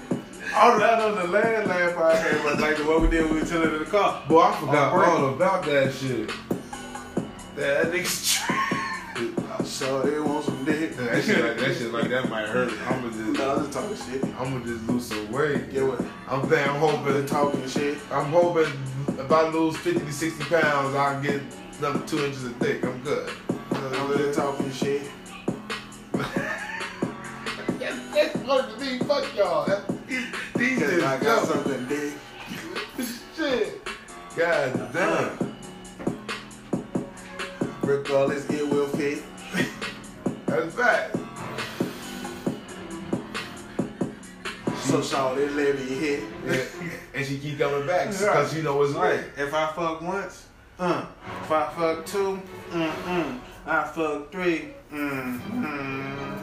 All that on the last last podcast was like the one we did when we were chilling in the car. Boy, I forgot Oh, break. all about that shit. That nigga's I sure they want some dick. that shit like that shit like that might hurt. I'ma just No, I'm just talking shit. I'ma just lose some weight. Get what? I'm thinking, I'm hoping talking shit. I'm hoping if I lose 50 to 60 pounds, I'll get another two inches of thick. I'm good. I'm just talking shit. That's what to me. Fuck y'all. That, these Cause I got something dick. Shit. God damn. Regardless, it will fit. That's fact. So shorty let me hit. Yeah. And she keep coming back because you know it's Right. If I fuck once, uh. If I fuck two, mm mm. I fuck three, mm mm.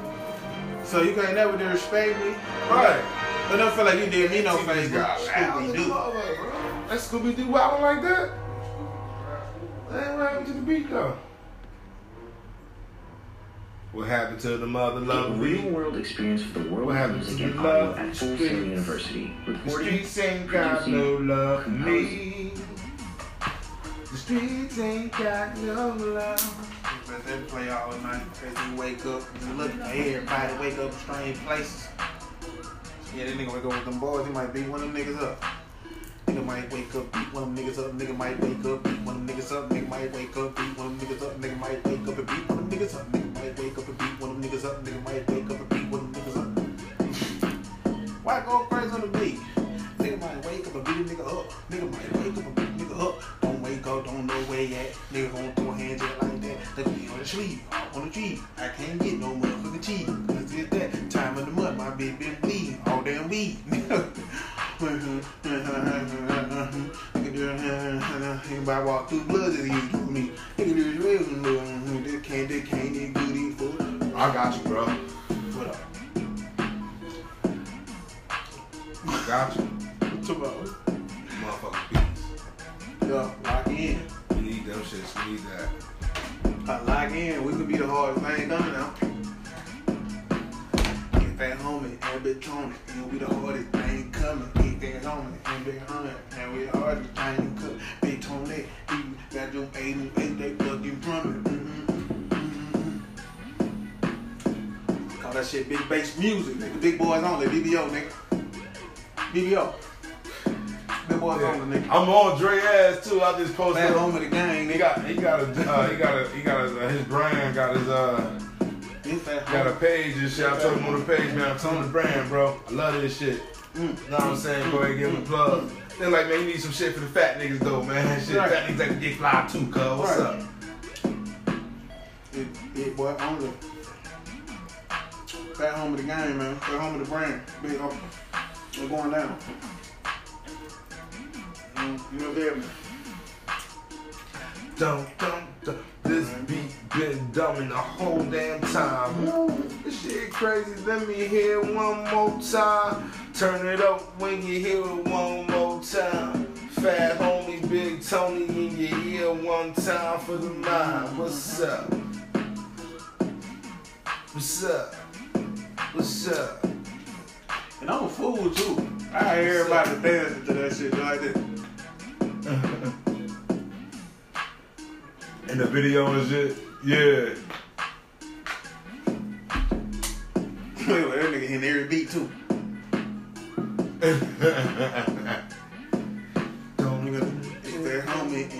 So you can't never disrespect me. Right. But don't feel like you did me no favor. got loud as a Scooby Doo. motherfucker, bro. That Scooby Doo wilding like that? That ain't what happened to the beat though. What happened to the mother A lovely? real-world experience for the world What of happened music to and the audio love at Full Sail streets? University. The streets ain't got no love for me. The streets ain't got no love. Let them play all night. Cause you wake up, you look at everybody wake up in strange places. Yeah, that nigga wake up with them boys, he might beat one of them niggas up. Nigga might wake up, beat one of them niggas up. Nigga might wake up, beat one of them niggas up. Nigga might wake up, beat music. Nigga. Big boys only. BBO, nigga. BBO. Big boys only, nigga. I'm on Dre ass too. I just posted. Bad home of the gang, He got, he got a, uh, he got a, he got a, uh, his brand, got his, uh, got a page and shit. I told him on the page, man, I'm telling the brand, bro. I love this shit. Mm. Know what I'm saying? Go ahead, give him a plug. They're like, man, you need some shit for the fat niggas though, man. Shit, Right. fat niggas like to get fly too, cuz. What's Right. up? Big, big boy only. Back home of the game, man. Back home of the brand. Big home. We're going down. You know that. Dum, dum, dum. This beat been dumbing the whole damn time. This shit crazy. Let me hear it one more time. Turn it up when you hear it one more time. Fat homie, Big Tony in your ear one time for the mind. What's up? What's up? What's up? And I'm a fool too. I hear everybody dancing to that shit like this. In the video and shit? Yeah. Wait, wait, that nigga hitting every beat too. Nigga, it's that homie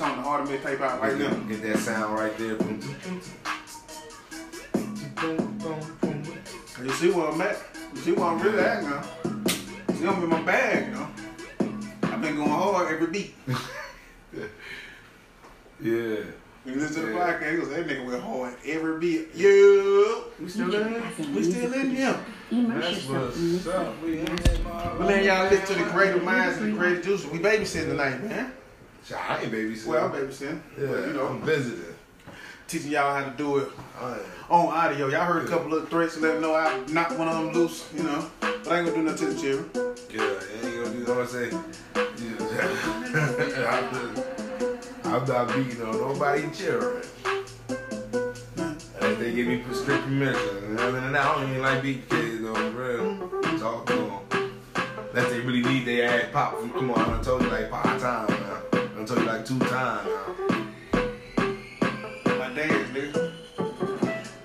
hard to make tape out right now. Get that sound right there. You see where I'm at? You see where I'm really at now? See, I'm in my bag, you know. I've been going hard every beat. Yeah. You listen to the Yeah. podcast, he goes, that nigga went hard every beat. Yeah. We still in here? We still in here. That's what's up. We in here, But y'all listen to the greater minds and the greater juice. We babysitting tonight, man. Shit, I ain't babysitting. Well, I'm babysitting. yeah, But, you know, I'm visiting. teaching y'all how to do it oh, I am. on audio. Y'all heard a couple of threats to let them know I knocked one of them loose, you know. But I ain't gonna do nothing to the children. Yeah, you ain't gonna do what I say. Yeah. I'm, not beating on nobody children. Unless they give me prescription medicine. And other than that, I don't even like beating kids though, for real. Talk to them. Unless they really need their ass pop. Come on, I told you like five times now. I told you like two times now. My dad, nigga.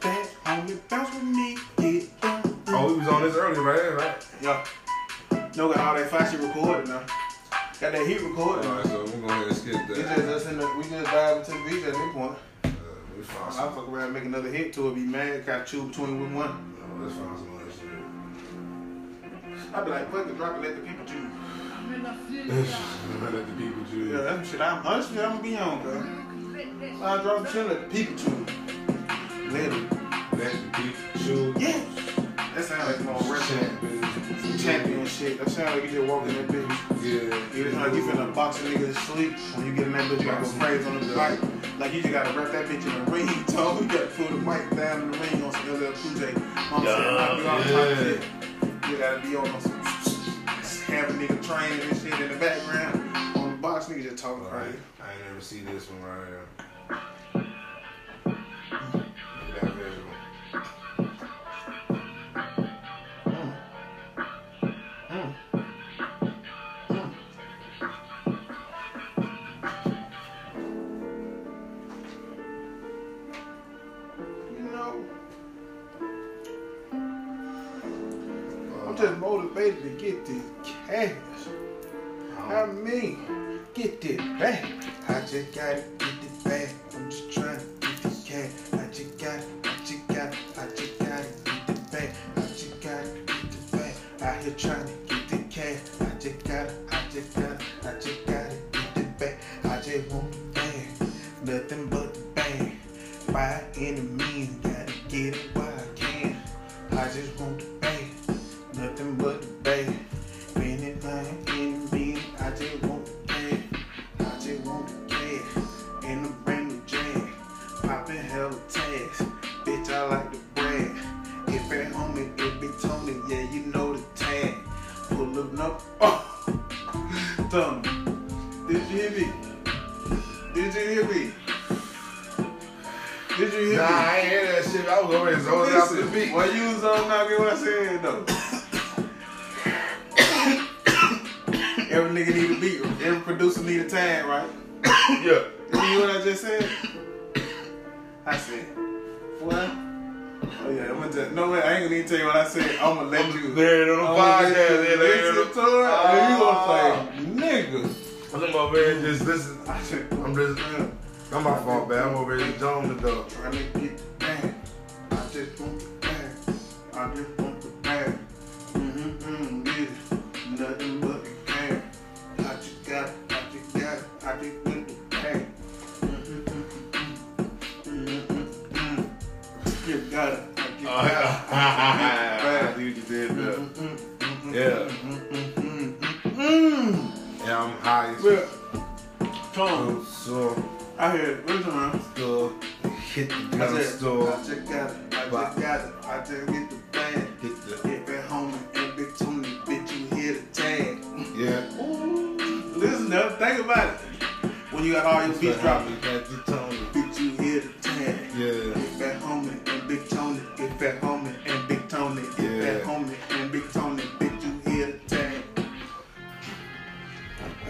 Dad, homie, bounce with me, get down. Oh, we was on this earlier, right? Right? Yeah. No, got all that fire shit recorded now. Got that heat recorded. Alright, so we're going to go ahead and skip We that. just, us in the, we just dive into the beach at this point. Uh, let's find I'll some. fuck around and make another hit to it, be mad, got two between with one. Let's find some other shit. I'll be like, fuck it, drop it, let the people choose. Let the people choose. Yeah, that's some shit I'm, honestly, I'm gonna be on, bro. I'll drop shit, let the people choose. Let them. Let the people choose. Yeah. That sounds like more wrestling. Champion shit. That sounds like you just walking that bitch. Yeah. You like you finna box a nigga to sleep. When you get in that bitch, you gotta go crazy on the mic. Like you just gotta wrap that bitch in the ring. Toe, you gotta pull the mic down in the ring on some LL Cool J. I'm saying, like, you type Yeah. shit. You gotta be on some have a nigga training and shit in the background. On the box, nigga just talking crazy. I ain't never see this one right here. You know, I'm just motivated to get this cash. I mean, get this back. I just gotta get this back. I'm just trying to get this cash. I just gotta, I just gotta, I just gotta get this back. I just gotta get this back. Out here trying to I was already zoning out to the beat. Why you was on now? Get what I said though. Every nigga need a beat. Every producer need a tag, right? Yeah. You hear what I just said? I said, what? Oh yeah, I'm gonna just, no way, I ain't gonna even tell you what I said. I'm gonna let you. There it on the I'm gonna let podcast. There, there, listen to there. it, and you gonna say, ah. nigga. I'm over here just listen. I'm just. I'm my fault, man. I'm over here just joning though. Trying to get the bag. I just want the bag. I just want the bag. Mm-hmm, mm, yeah. Nothing but the cash. I just got. I just got. I just want the bag. Mm-hmm, mm, mm, mm, mm, mm. You got it. I just got I it. see what you did there. mm, mm, mm, Yeah. mm, mm, mm, mm, mm. Yeah, I'm high Well, Tom, So, I hear it. Listen, man. so, hit the I gun just, store. I just got it. I just got it. I just get the bag. Hit the. If at home and big Tony, bitch, you hear the tag. Yeah. Listen up, think about it. When you got all your beats dropping, Got the Tony. bitch, you hear the tag. Yeah. If at home and big Tony, if at home and big Tony, if Yeah. at home and big Tony, bitch, you hear the tag.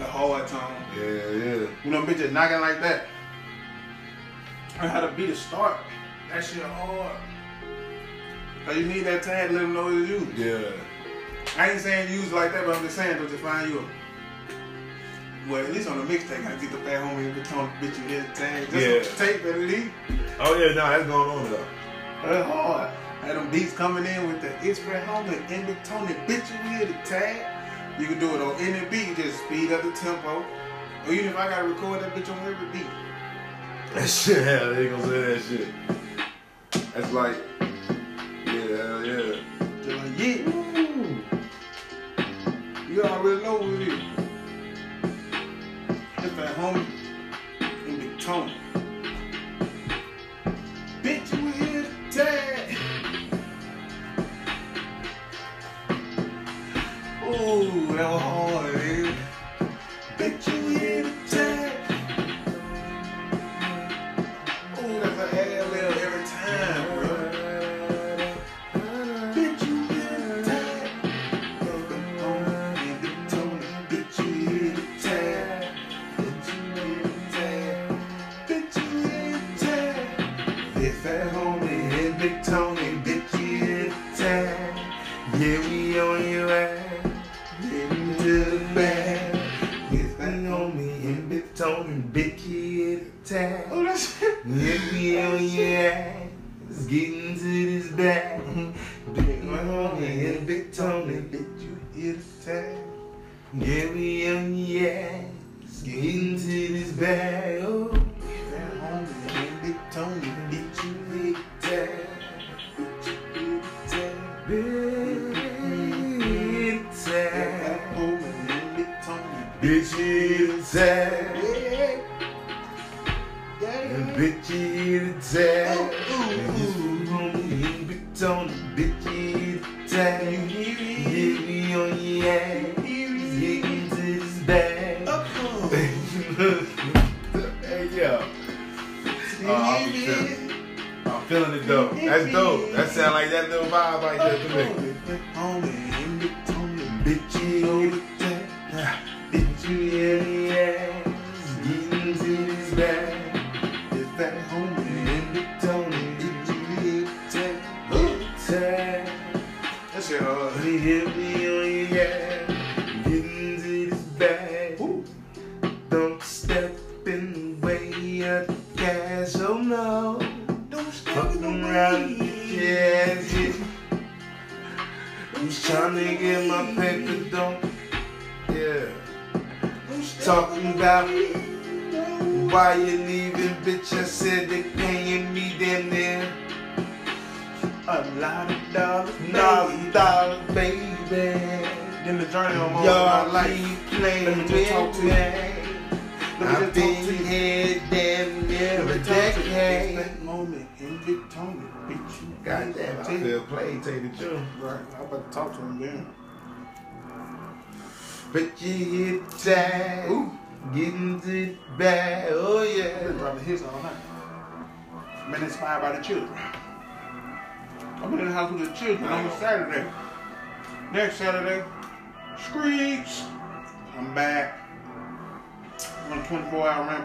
A hard tone. Yeah, yeah. You know, bitches knocking like that. I had to beat a start. That shit hard. Cause you need that tag to let them know it's you. Yeah. I ain't saying use like that, but I'm just saying to find you. Well, at least on the mixtape, I get the fat homie and tone bitch you hit tag. Just Yeah. the tape at least. Oh yeah, no, that's going on though. That's hard. Had them beats coming in with the it's fat homie and the Tony bitch you hit the tag. You can do it on any beat, just speed up the tempo. Or even if I gotta record that bitch on every beat. That shit, hell, they gonna say that shit. That's like,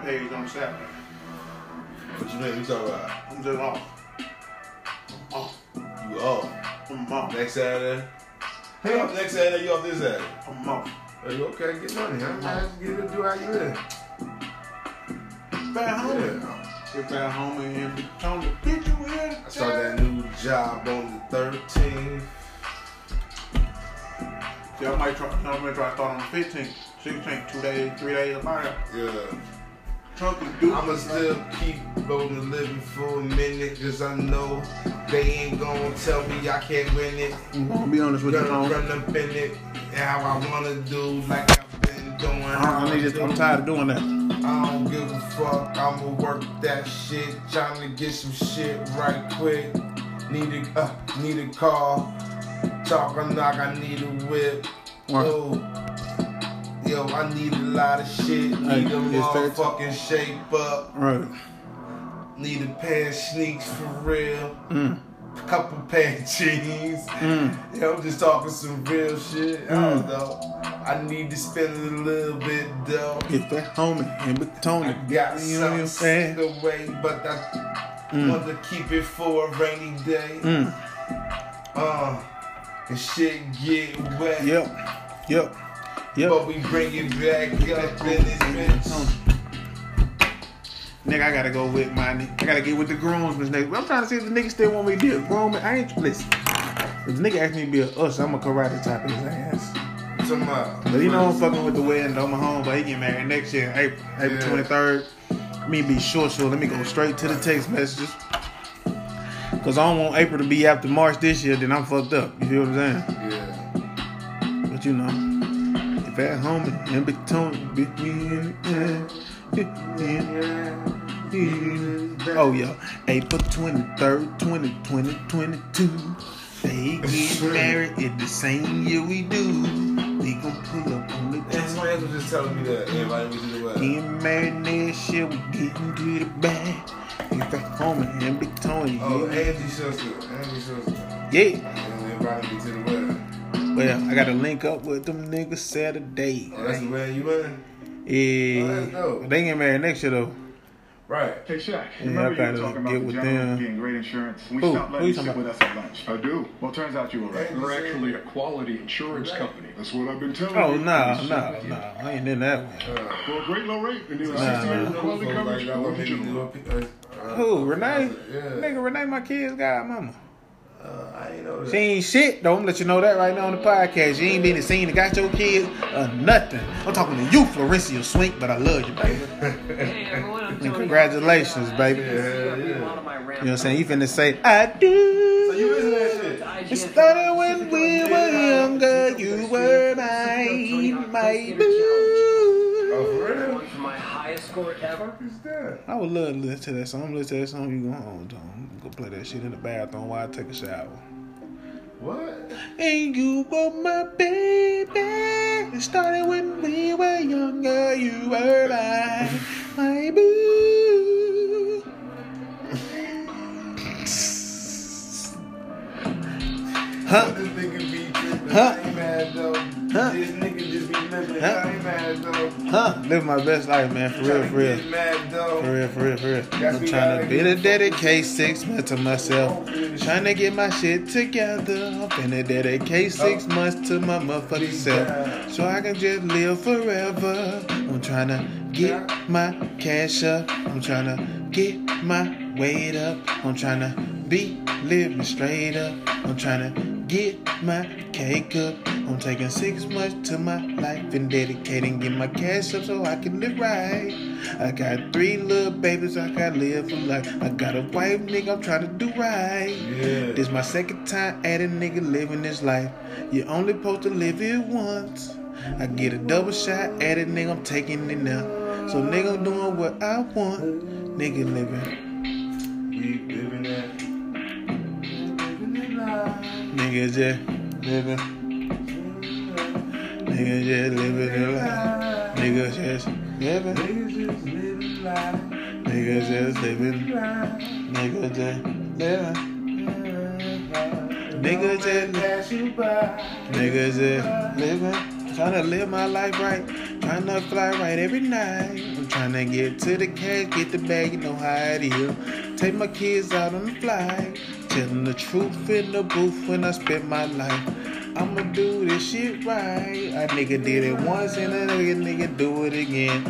24 hour rampage on Saturday. What you mean? You talking about? I'm just off. I'm off. You off I'm off. next Saturday? Hey, off next Saturday. You off this Saturday? I'm off. Are you okay? Get money, huh? Just get to do how you live. Fat homie. Yeah. If that homie and Big the bitch, you here? I start that new job on the 13th. Yeah, I might try. I might try to start on the 15th, 16th, two days, three days about Yeah. I'ma still keep rolling living for a minute, cause I know they ain't gonna tell me I can't win it. Gonna be honest with you, Gonna run up in it how I wanna do, like I've been doing. I, I need this. I'm tired of doing that. I don't give a fuck, I'ma work that shit, trying to get some shit right quick. Need a, uh, need a call, talk or knock, I need a whip. Right. Oh, yo, I need a lot of shit, Hey, need a it's fair motherfucking shape up, Right. need a pair of sneaks for real, Mm. couple pair of jeans. Mm. Yeah, I'm just talking some real shit. I don't Mm. know. I need to spend a little bit though. Get that homie and Big I got You know what I'm saying? away, but I Mm. want to keep it for a rainy day. Mm. Uh, and shit get wet. Yep. Yep. Yep. But we bring it back up in this bitch. Nigga, I gotta go with my nigga. I gotta get with the groomsmen nigga. I'm trying to see if the nigga still want me to be a groomman. I ain't listen. If the nigga asked me to be a usher, I'm gonna karate chop his ass. Tomorrow. But you know I'm fucking with the wedding though. My home, but he get married next year, April, April Yeah. 23rd. Me be short, so let me go straight to the text messages. Cause I don't want April to be after March this year, then I'm fucked up. You feel what I'm saying? Yeah. But you know, if at home and between between Oh yeah, April 23rd, 2020, 22. They get married in the same year we do. We gon' pull up on the And jet. somebody was just telling me that. everybody me to the wedding. Getting married next year, we getting to the bag. If at home and between, Oh, yeah. Angie Schuster. Angie Schuster. Yeah. And invited me to the wedding. Well, I gotta link up with them niggas Saturday. Oh, that's the wedding you in? Yeah. Oh, that's dope. They get married next year though. Right. Hey Shaq, Yeah, remember I you gotta were talking get about the with gentleman them. getting great insurance? We Who? stopped Who letting you you sit talking with us at lunch. I do. Well, turns out you were right. We're actually a quality insurance company. That's what I've been telling you. Oh no, no, no. I ain't in that one. Uh, For a great low rate, and Nah, nah. quality coverage. Like, I What want did me you to do do? a pi- uh, Who? Renee? Yeah. Nigga, Renee, my kid's godmama. Uh, I ain't know She ain't shit though. I'm gonna let you know that right now on the podcast. You ain't been to scene and got your kids or nothing. I'm talking to you, Florencio Swink, but I love you, baby. Hey everyone, I'm And Tony. congratulations, baby. Yeah, you can see, I've been yeah. a lot of my You know what I'm saying? You ramp- finna say, I do. So you listen to that shit? It started when we were younger. You were mine, my Oh, score ever. Who's that? I would love to listen to that song. I'm listen to that song. You go home, Tom. Go play that shit in the bathroom while I take a shower. What? And you were my baby. It started when we were younger. You were mine, my boo. Huh? Huh? Ain't mad though. Huh? This nigga just be living. Huh? Ain't mad though. Huh? My best life, man. For real, for real. For real, for real, for real. I'm trying gotta be the the dedicate six months to myself. Trying to get my shit together. I'm finna dedicate six months to my motherfucking self. So I can just live forever. I'm trying to get my cash up. I'm trying to get my weight up. I'm trying to be living straight up. I'm trying to get my cake up. I'm taking six months to my life and dedicating, get my cash up so I can live right. I got three little babies, I gotta live for life. I got a wife, nigga, I'm trying to do right. Yeah. This my second time at a nigga living this life. You only supposed to live it once. I get a double shot at it, nigga, I'm taking it now. So nigga, I'm doing what I want. Nigga living, Keep living that. Living that life. Nigga just living, nigga just living the life. Nigga just living, Niggas just living life. nigga just living, nigga just living. Nigga just pass you by. Niggas just living, trying to live my life right, trying to fly right every night. I'm trying to get to the cash, get the bag, you know how it is. Take my kids out on the flight, telling the truth in the booth when I spend my life. I'ma do this shit right. A nigga did it once and a nigga, nigga do it again.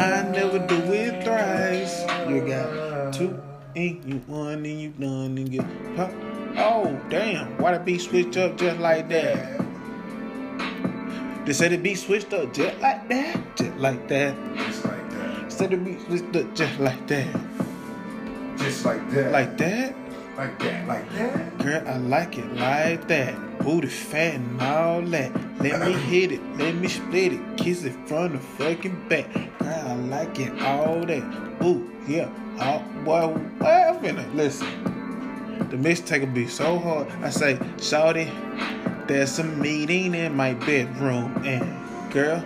I never do it thrice. You got two, and you one, and you done, and you pop. Oh, damn. Why the beat switch up just like that? They said the beat switched up just like that, just like that. Just like that. Said the beat switched up just like that, Just like that. like that. like that. Like that. Girl, I like it like that. Booty fat and all that. Let me hit it, let me split it, kiss it from the fucking back. Girl, I like it all that. Ooh, yeah. Oh, boy, wait a minute. Listen, the mixtape will be so hard. I say, Shawty, there's a meeting in my bedroom, and girl,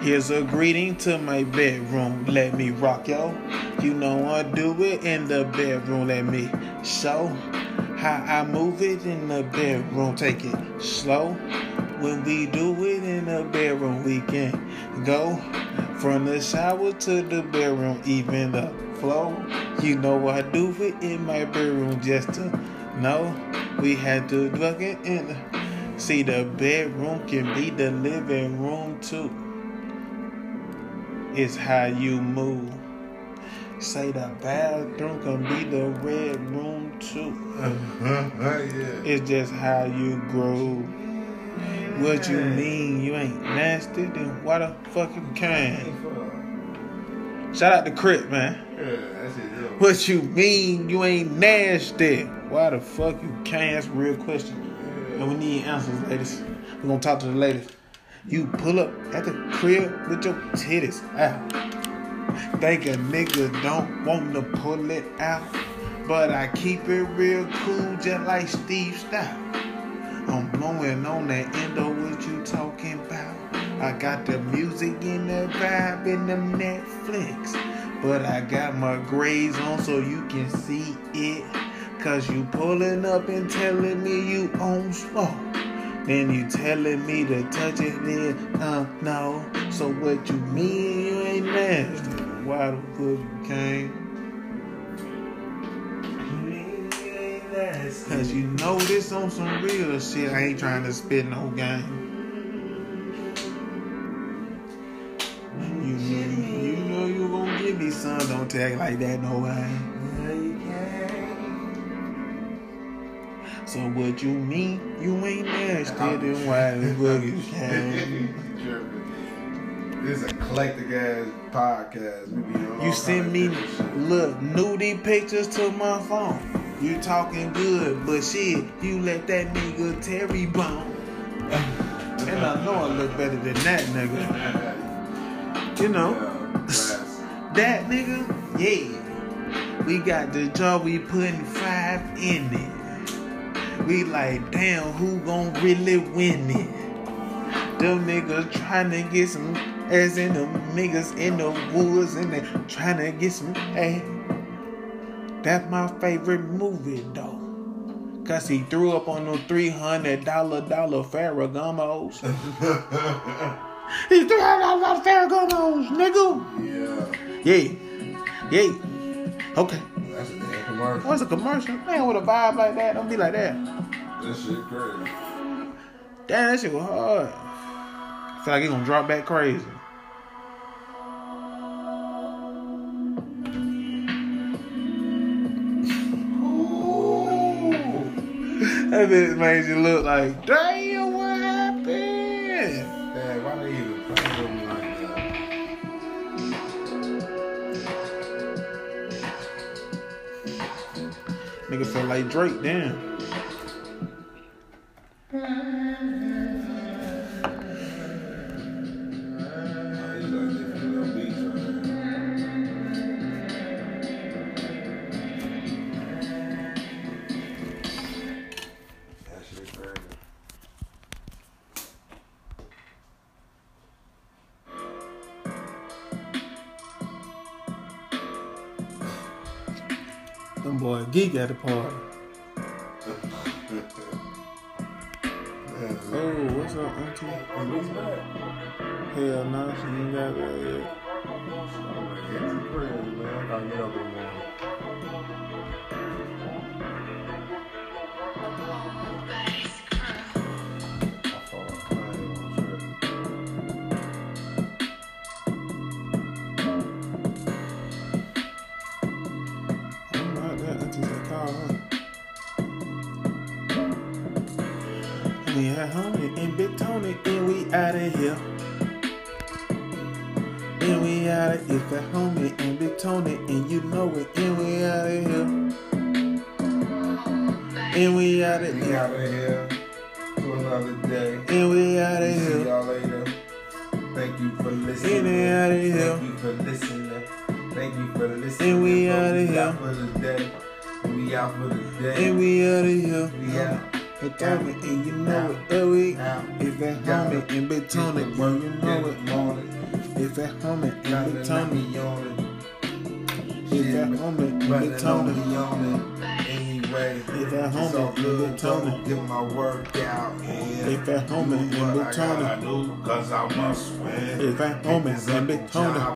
here's a greeting to my bedroom. Let me rock yo. You know I do it in the bedroom. Let me show how I move it in the bedroom. Take it slow. When we do it in the bedroom, we can go from the shower to the bedroom, even the flow. You know I do it in my bedroom just to know we had to drug it in See, the bedroom can be the living room too. It's how you move. Say the bathroom can be the red room too. Uh-huh, uh, yeah. It's just how you grow. What you mean you ain't nasty? Then why the fuck you came? Shout out to Crit, man. Yeah, that's it. What you mean you ain't nasty? Why the fuck you can't? That's a real question. And we need answers, ladies. We're gonna talk to the ladies. You pull up at the crib with your titties out. Think a nigga don't want to pull it out. But I keep it real cool just like Steve Style. I'm blowing on the end of what you talking about. I got the music and the vibe in the Netflix. But I got my grades on so you can see it. Cause you pulling up and telling me you on smoke. Then you telling me to touch it, then uh no. So what you mean you ain't nasty? Why the fuck you came? Cause you know this on some real shit. I ain't trying to spit no game. You know, you know you gonna give me some. Don't tag like that, no way. So what you mean? You ain't nasty, then why the fuck you came? This is a eclectic ass podcast. We be on You send me look nudie pictures to my phone. You talking good, but shit, you let that nigga Terry bone. And I know I look better than that nigga. You know, that nigga, yeah. We got the job, we putting five in it. We like, damn, who gon' really win it? Them niggas trying to get some ass in them niggas in the woods and they trying to get some ass. That's my favorite movie though. Cause he threw up on them three hundred dollar dollar Ferragamos. he threw up on dollar Ferragamos, nigga. Yeah, Yeah. Yeah. Okay. that's a damn commercial. What's a commercial? Man, with a vibe like that, don't be like that. That shit crazy. Damn, that shit was hard. I feel like he gonna drop back crazy. That bitch made you look like, damn, what happened? Nigga feel like Drake, damn. Boy geek at the party. Oh, what's up, auntie? Hell no, she ain't got that yet. We at home in Big Tony and we out of here. And we out of if at home in Big Tony and you know it and we out of here. And we out of We here. out of here to another day. And we out of See here. y'all later. Thank you for listening. And outta here. Thank you for listening. Thank you for listening. And we outta we here. out for the day. We out for the day. And we out of here. We out. Tony and you know it. And Out. if at home in Big Tony and you know it. Morning. If at home in Gotta Big let Tony. me on it. If at home in Big Running Tony. on me it. Anyway, If at home it's all in good. Big Tony. Get my workout in. If at home in Do what Big Tony. Cause I must win. If at home in Niggas up Big and job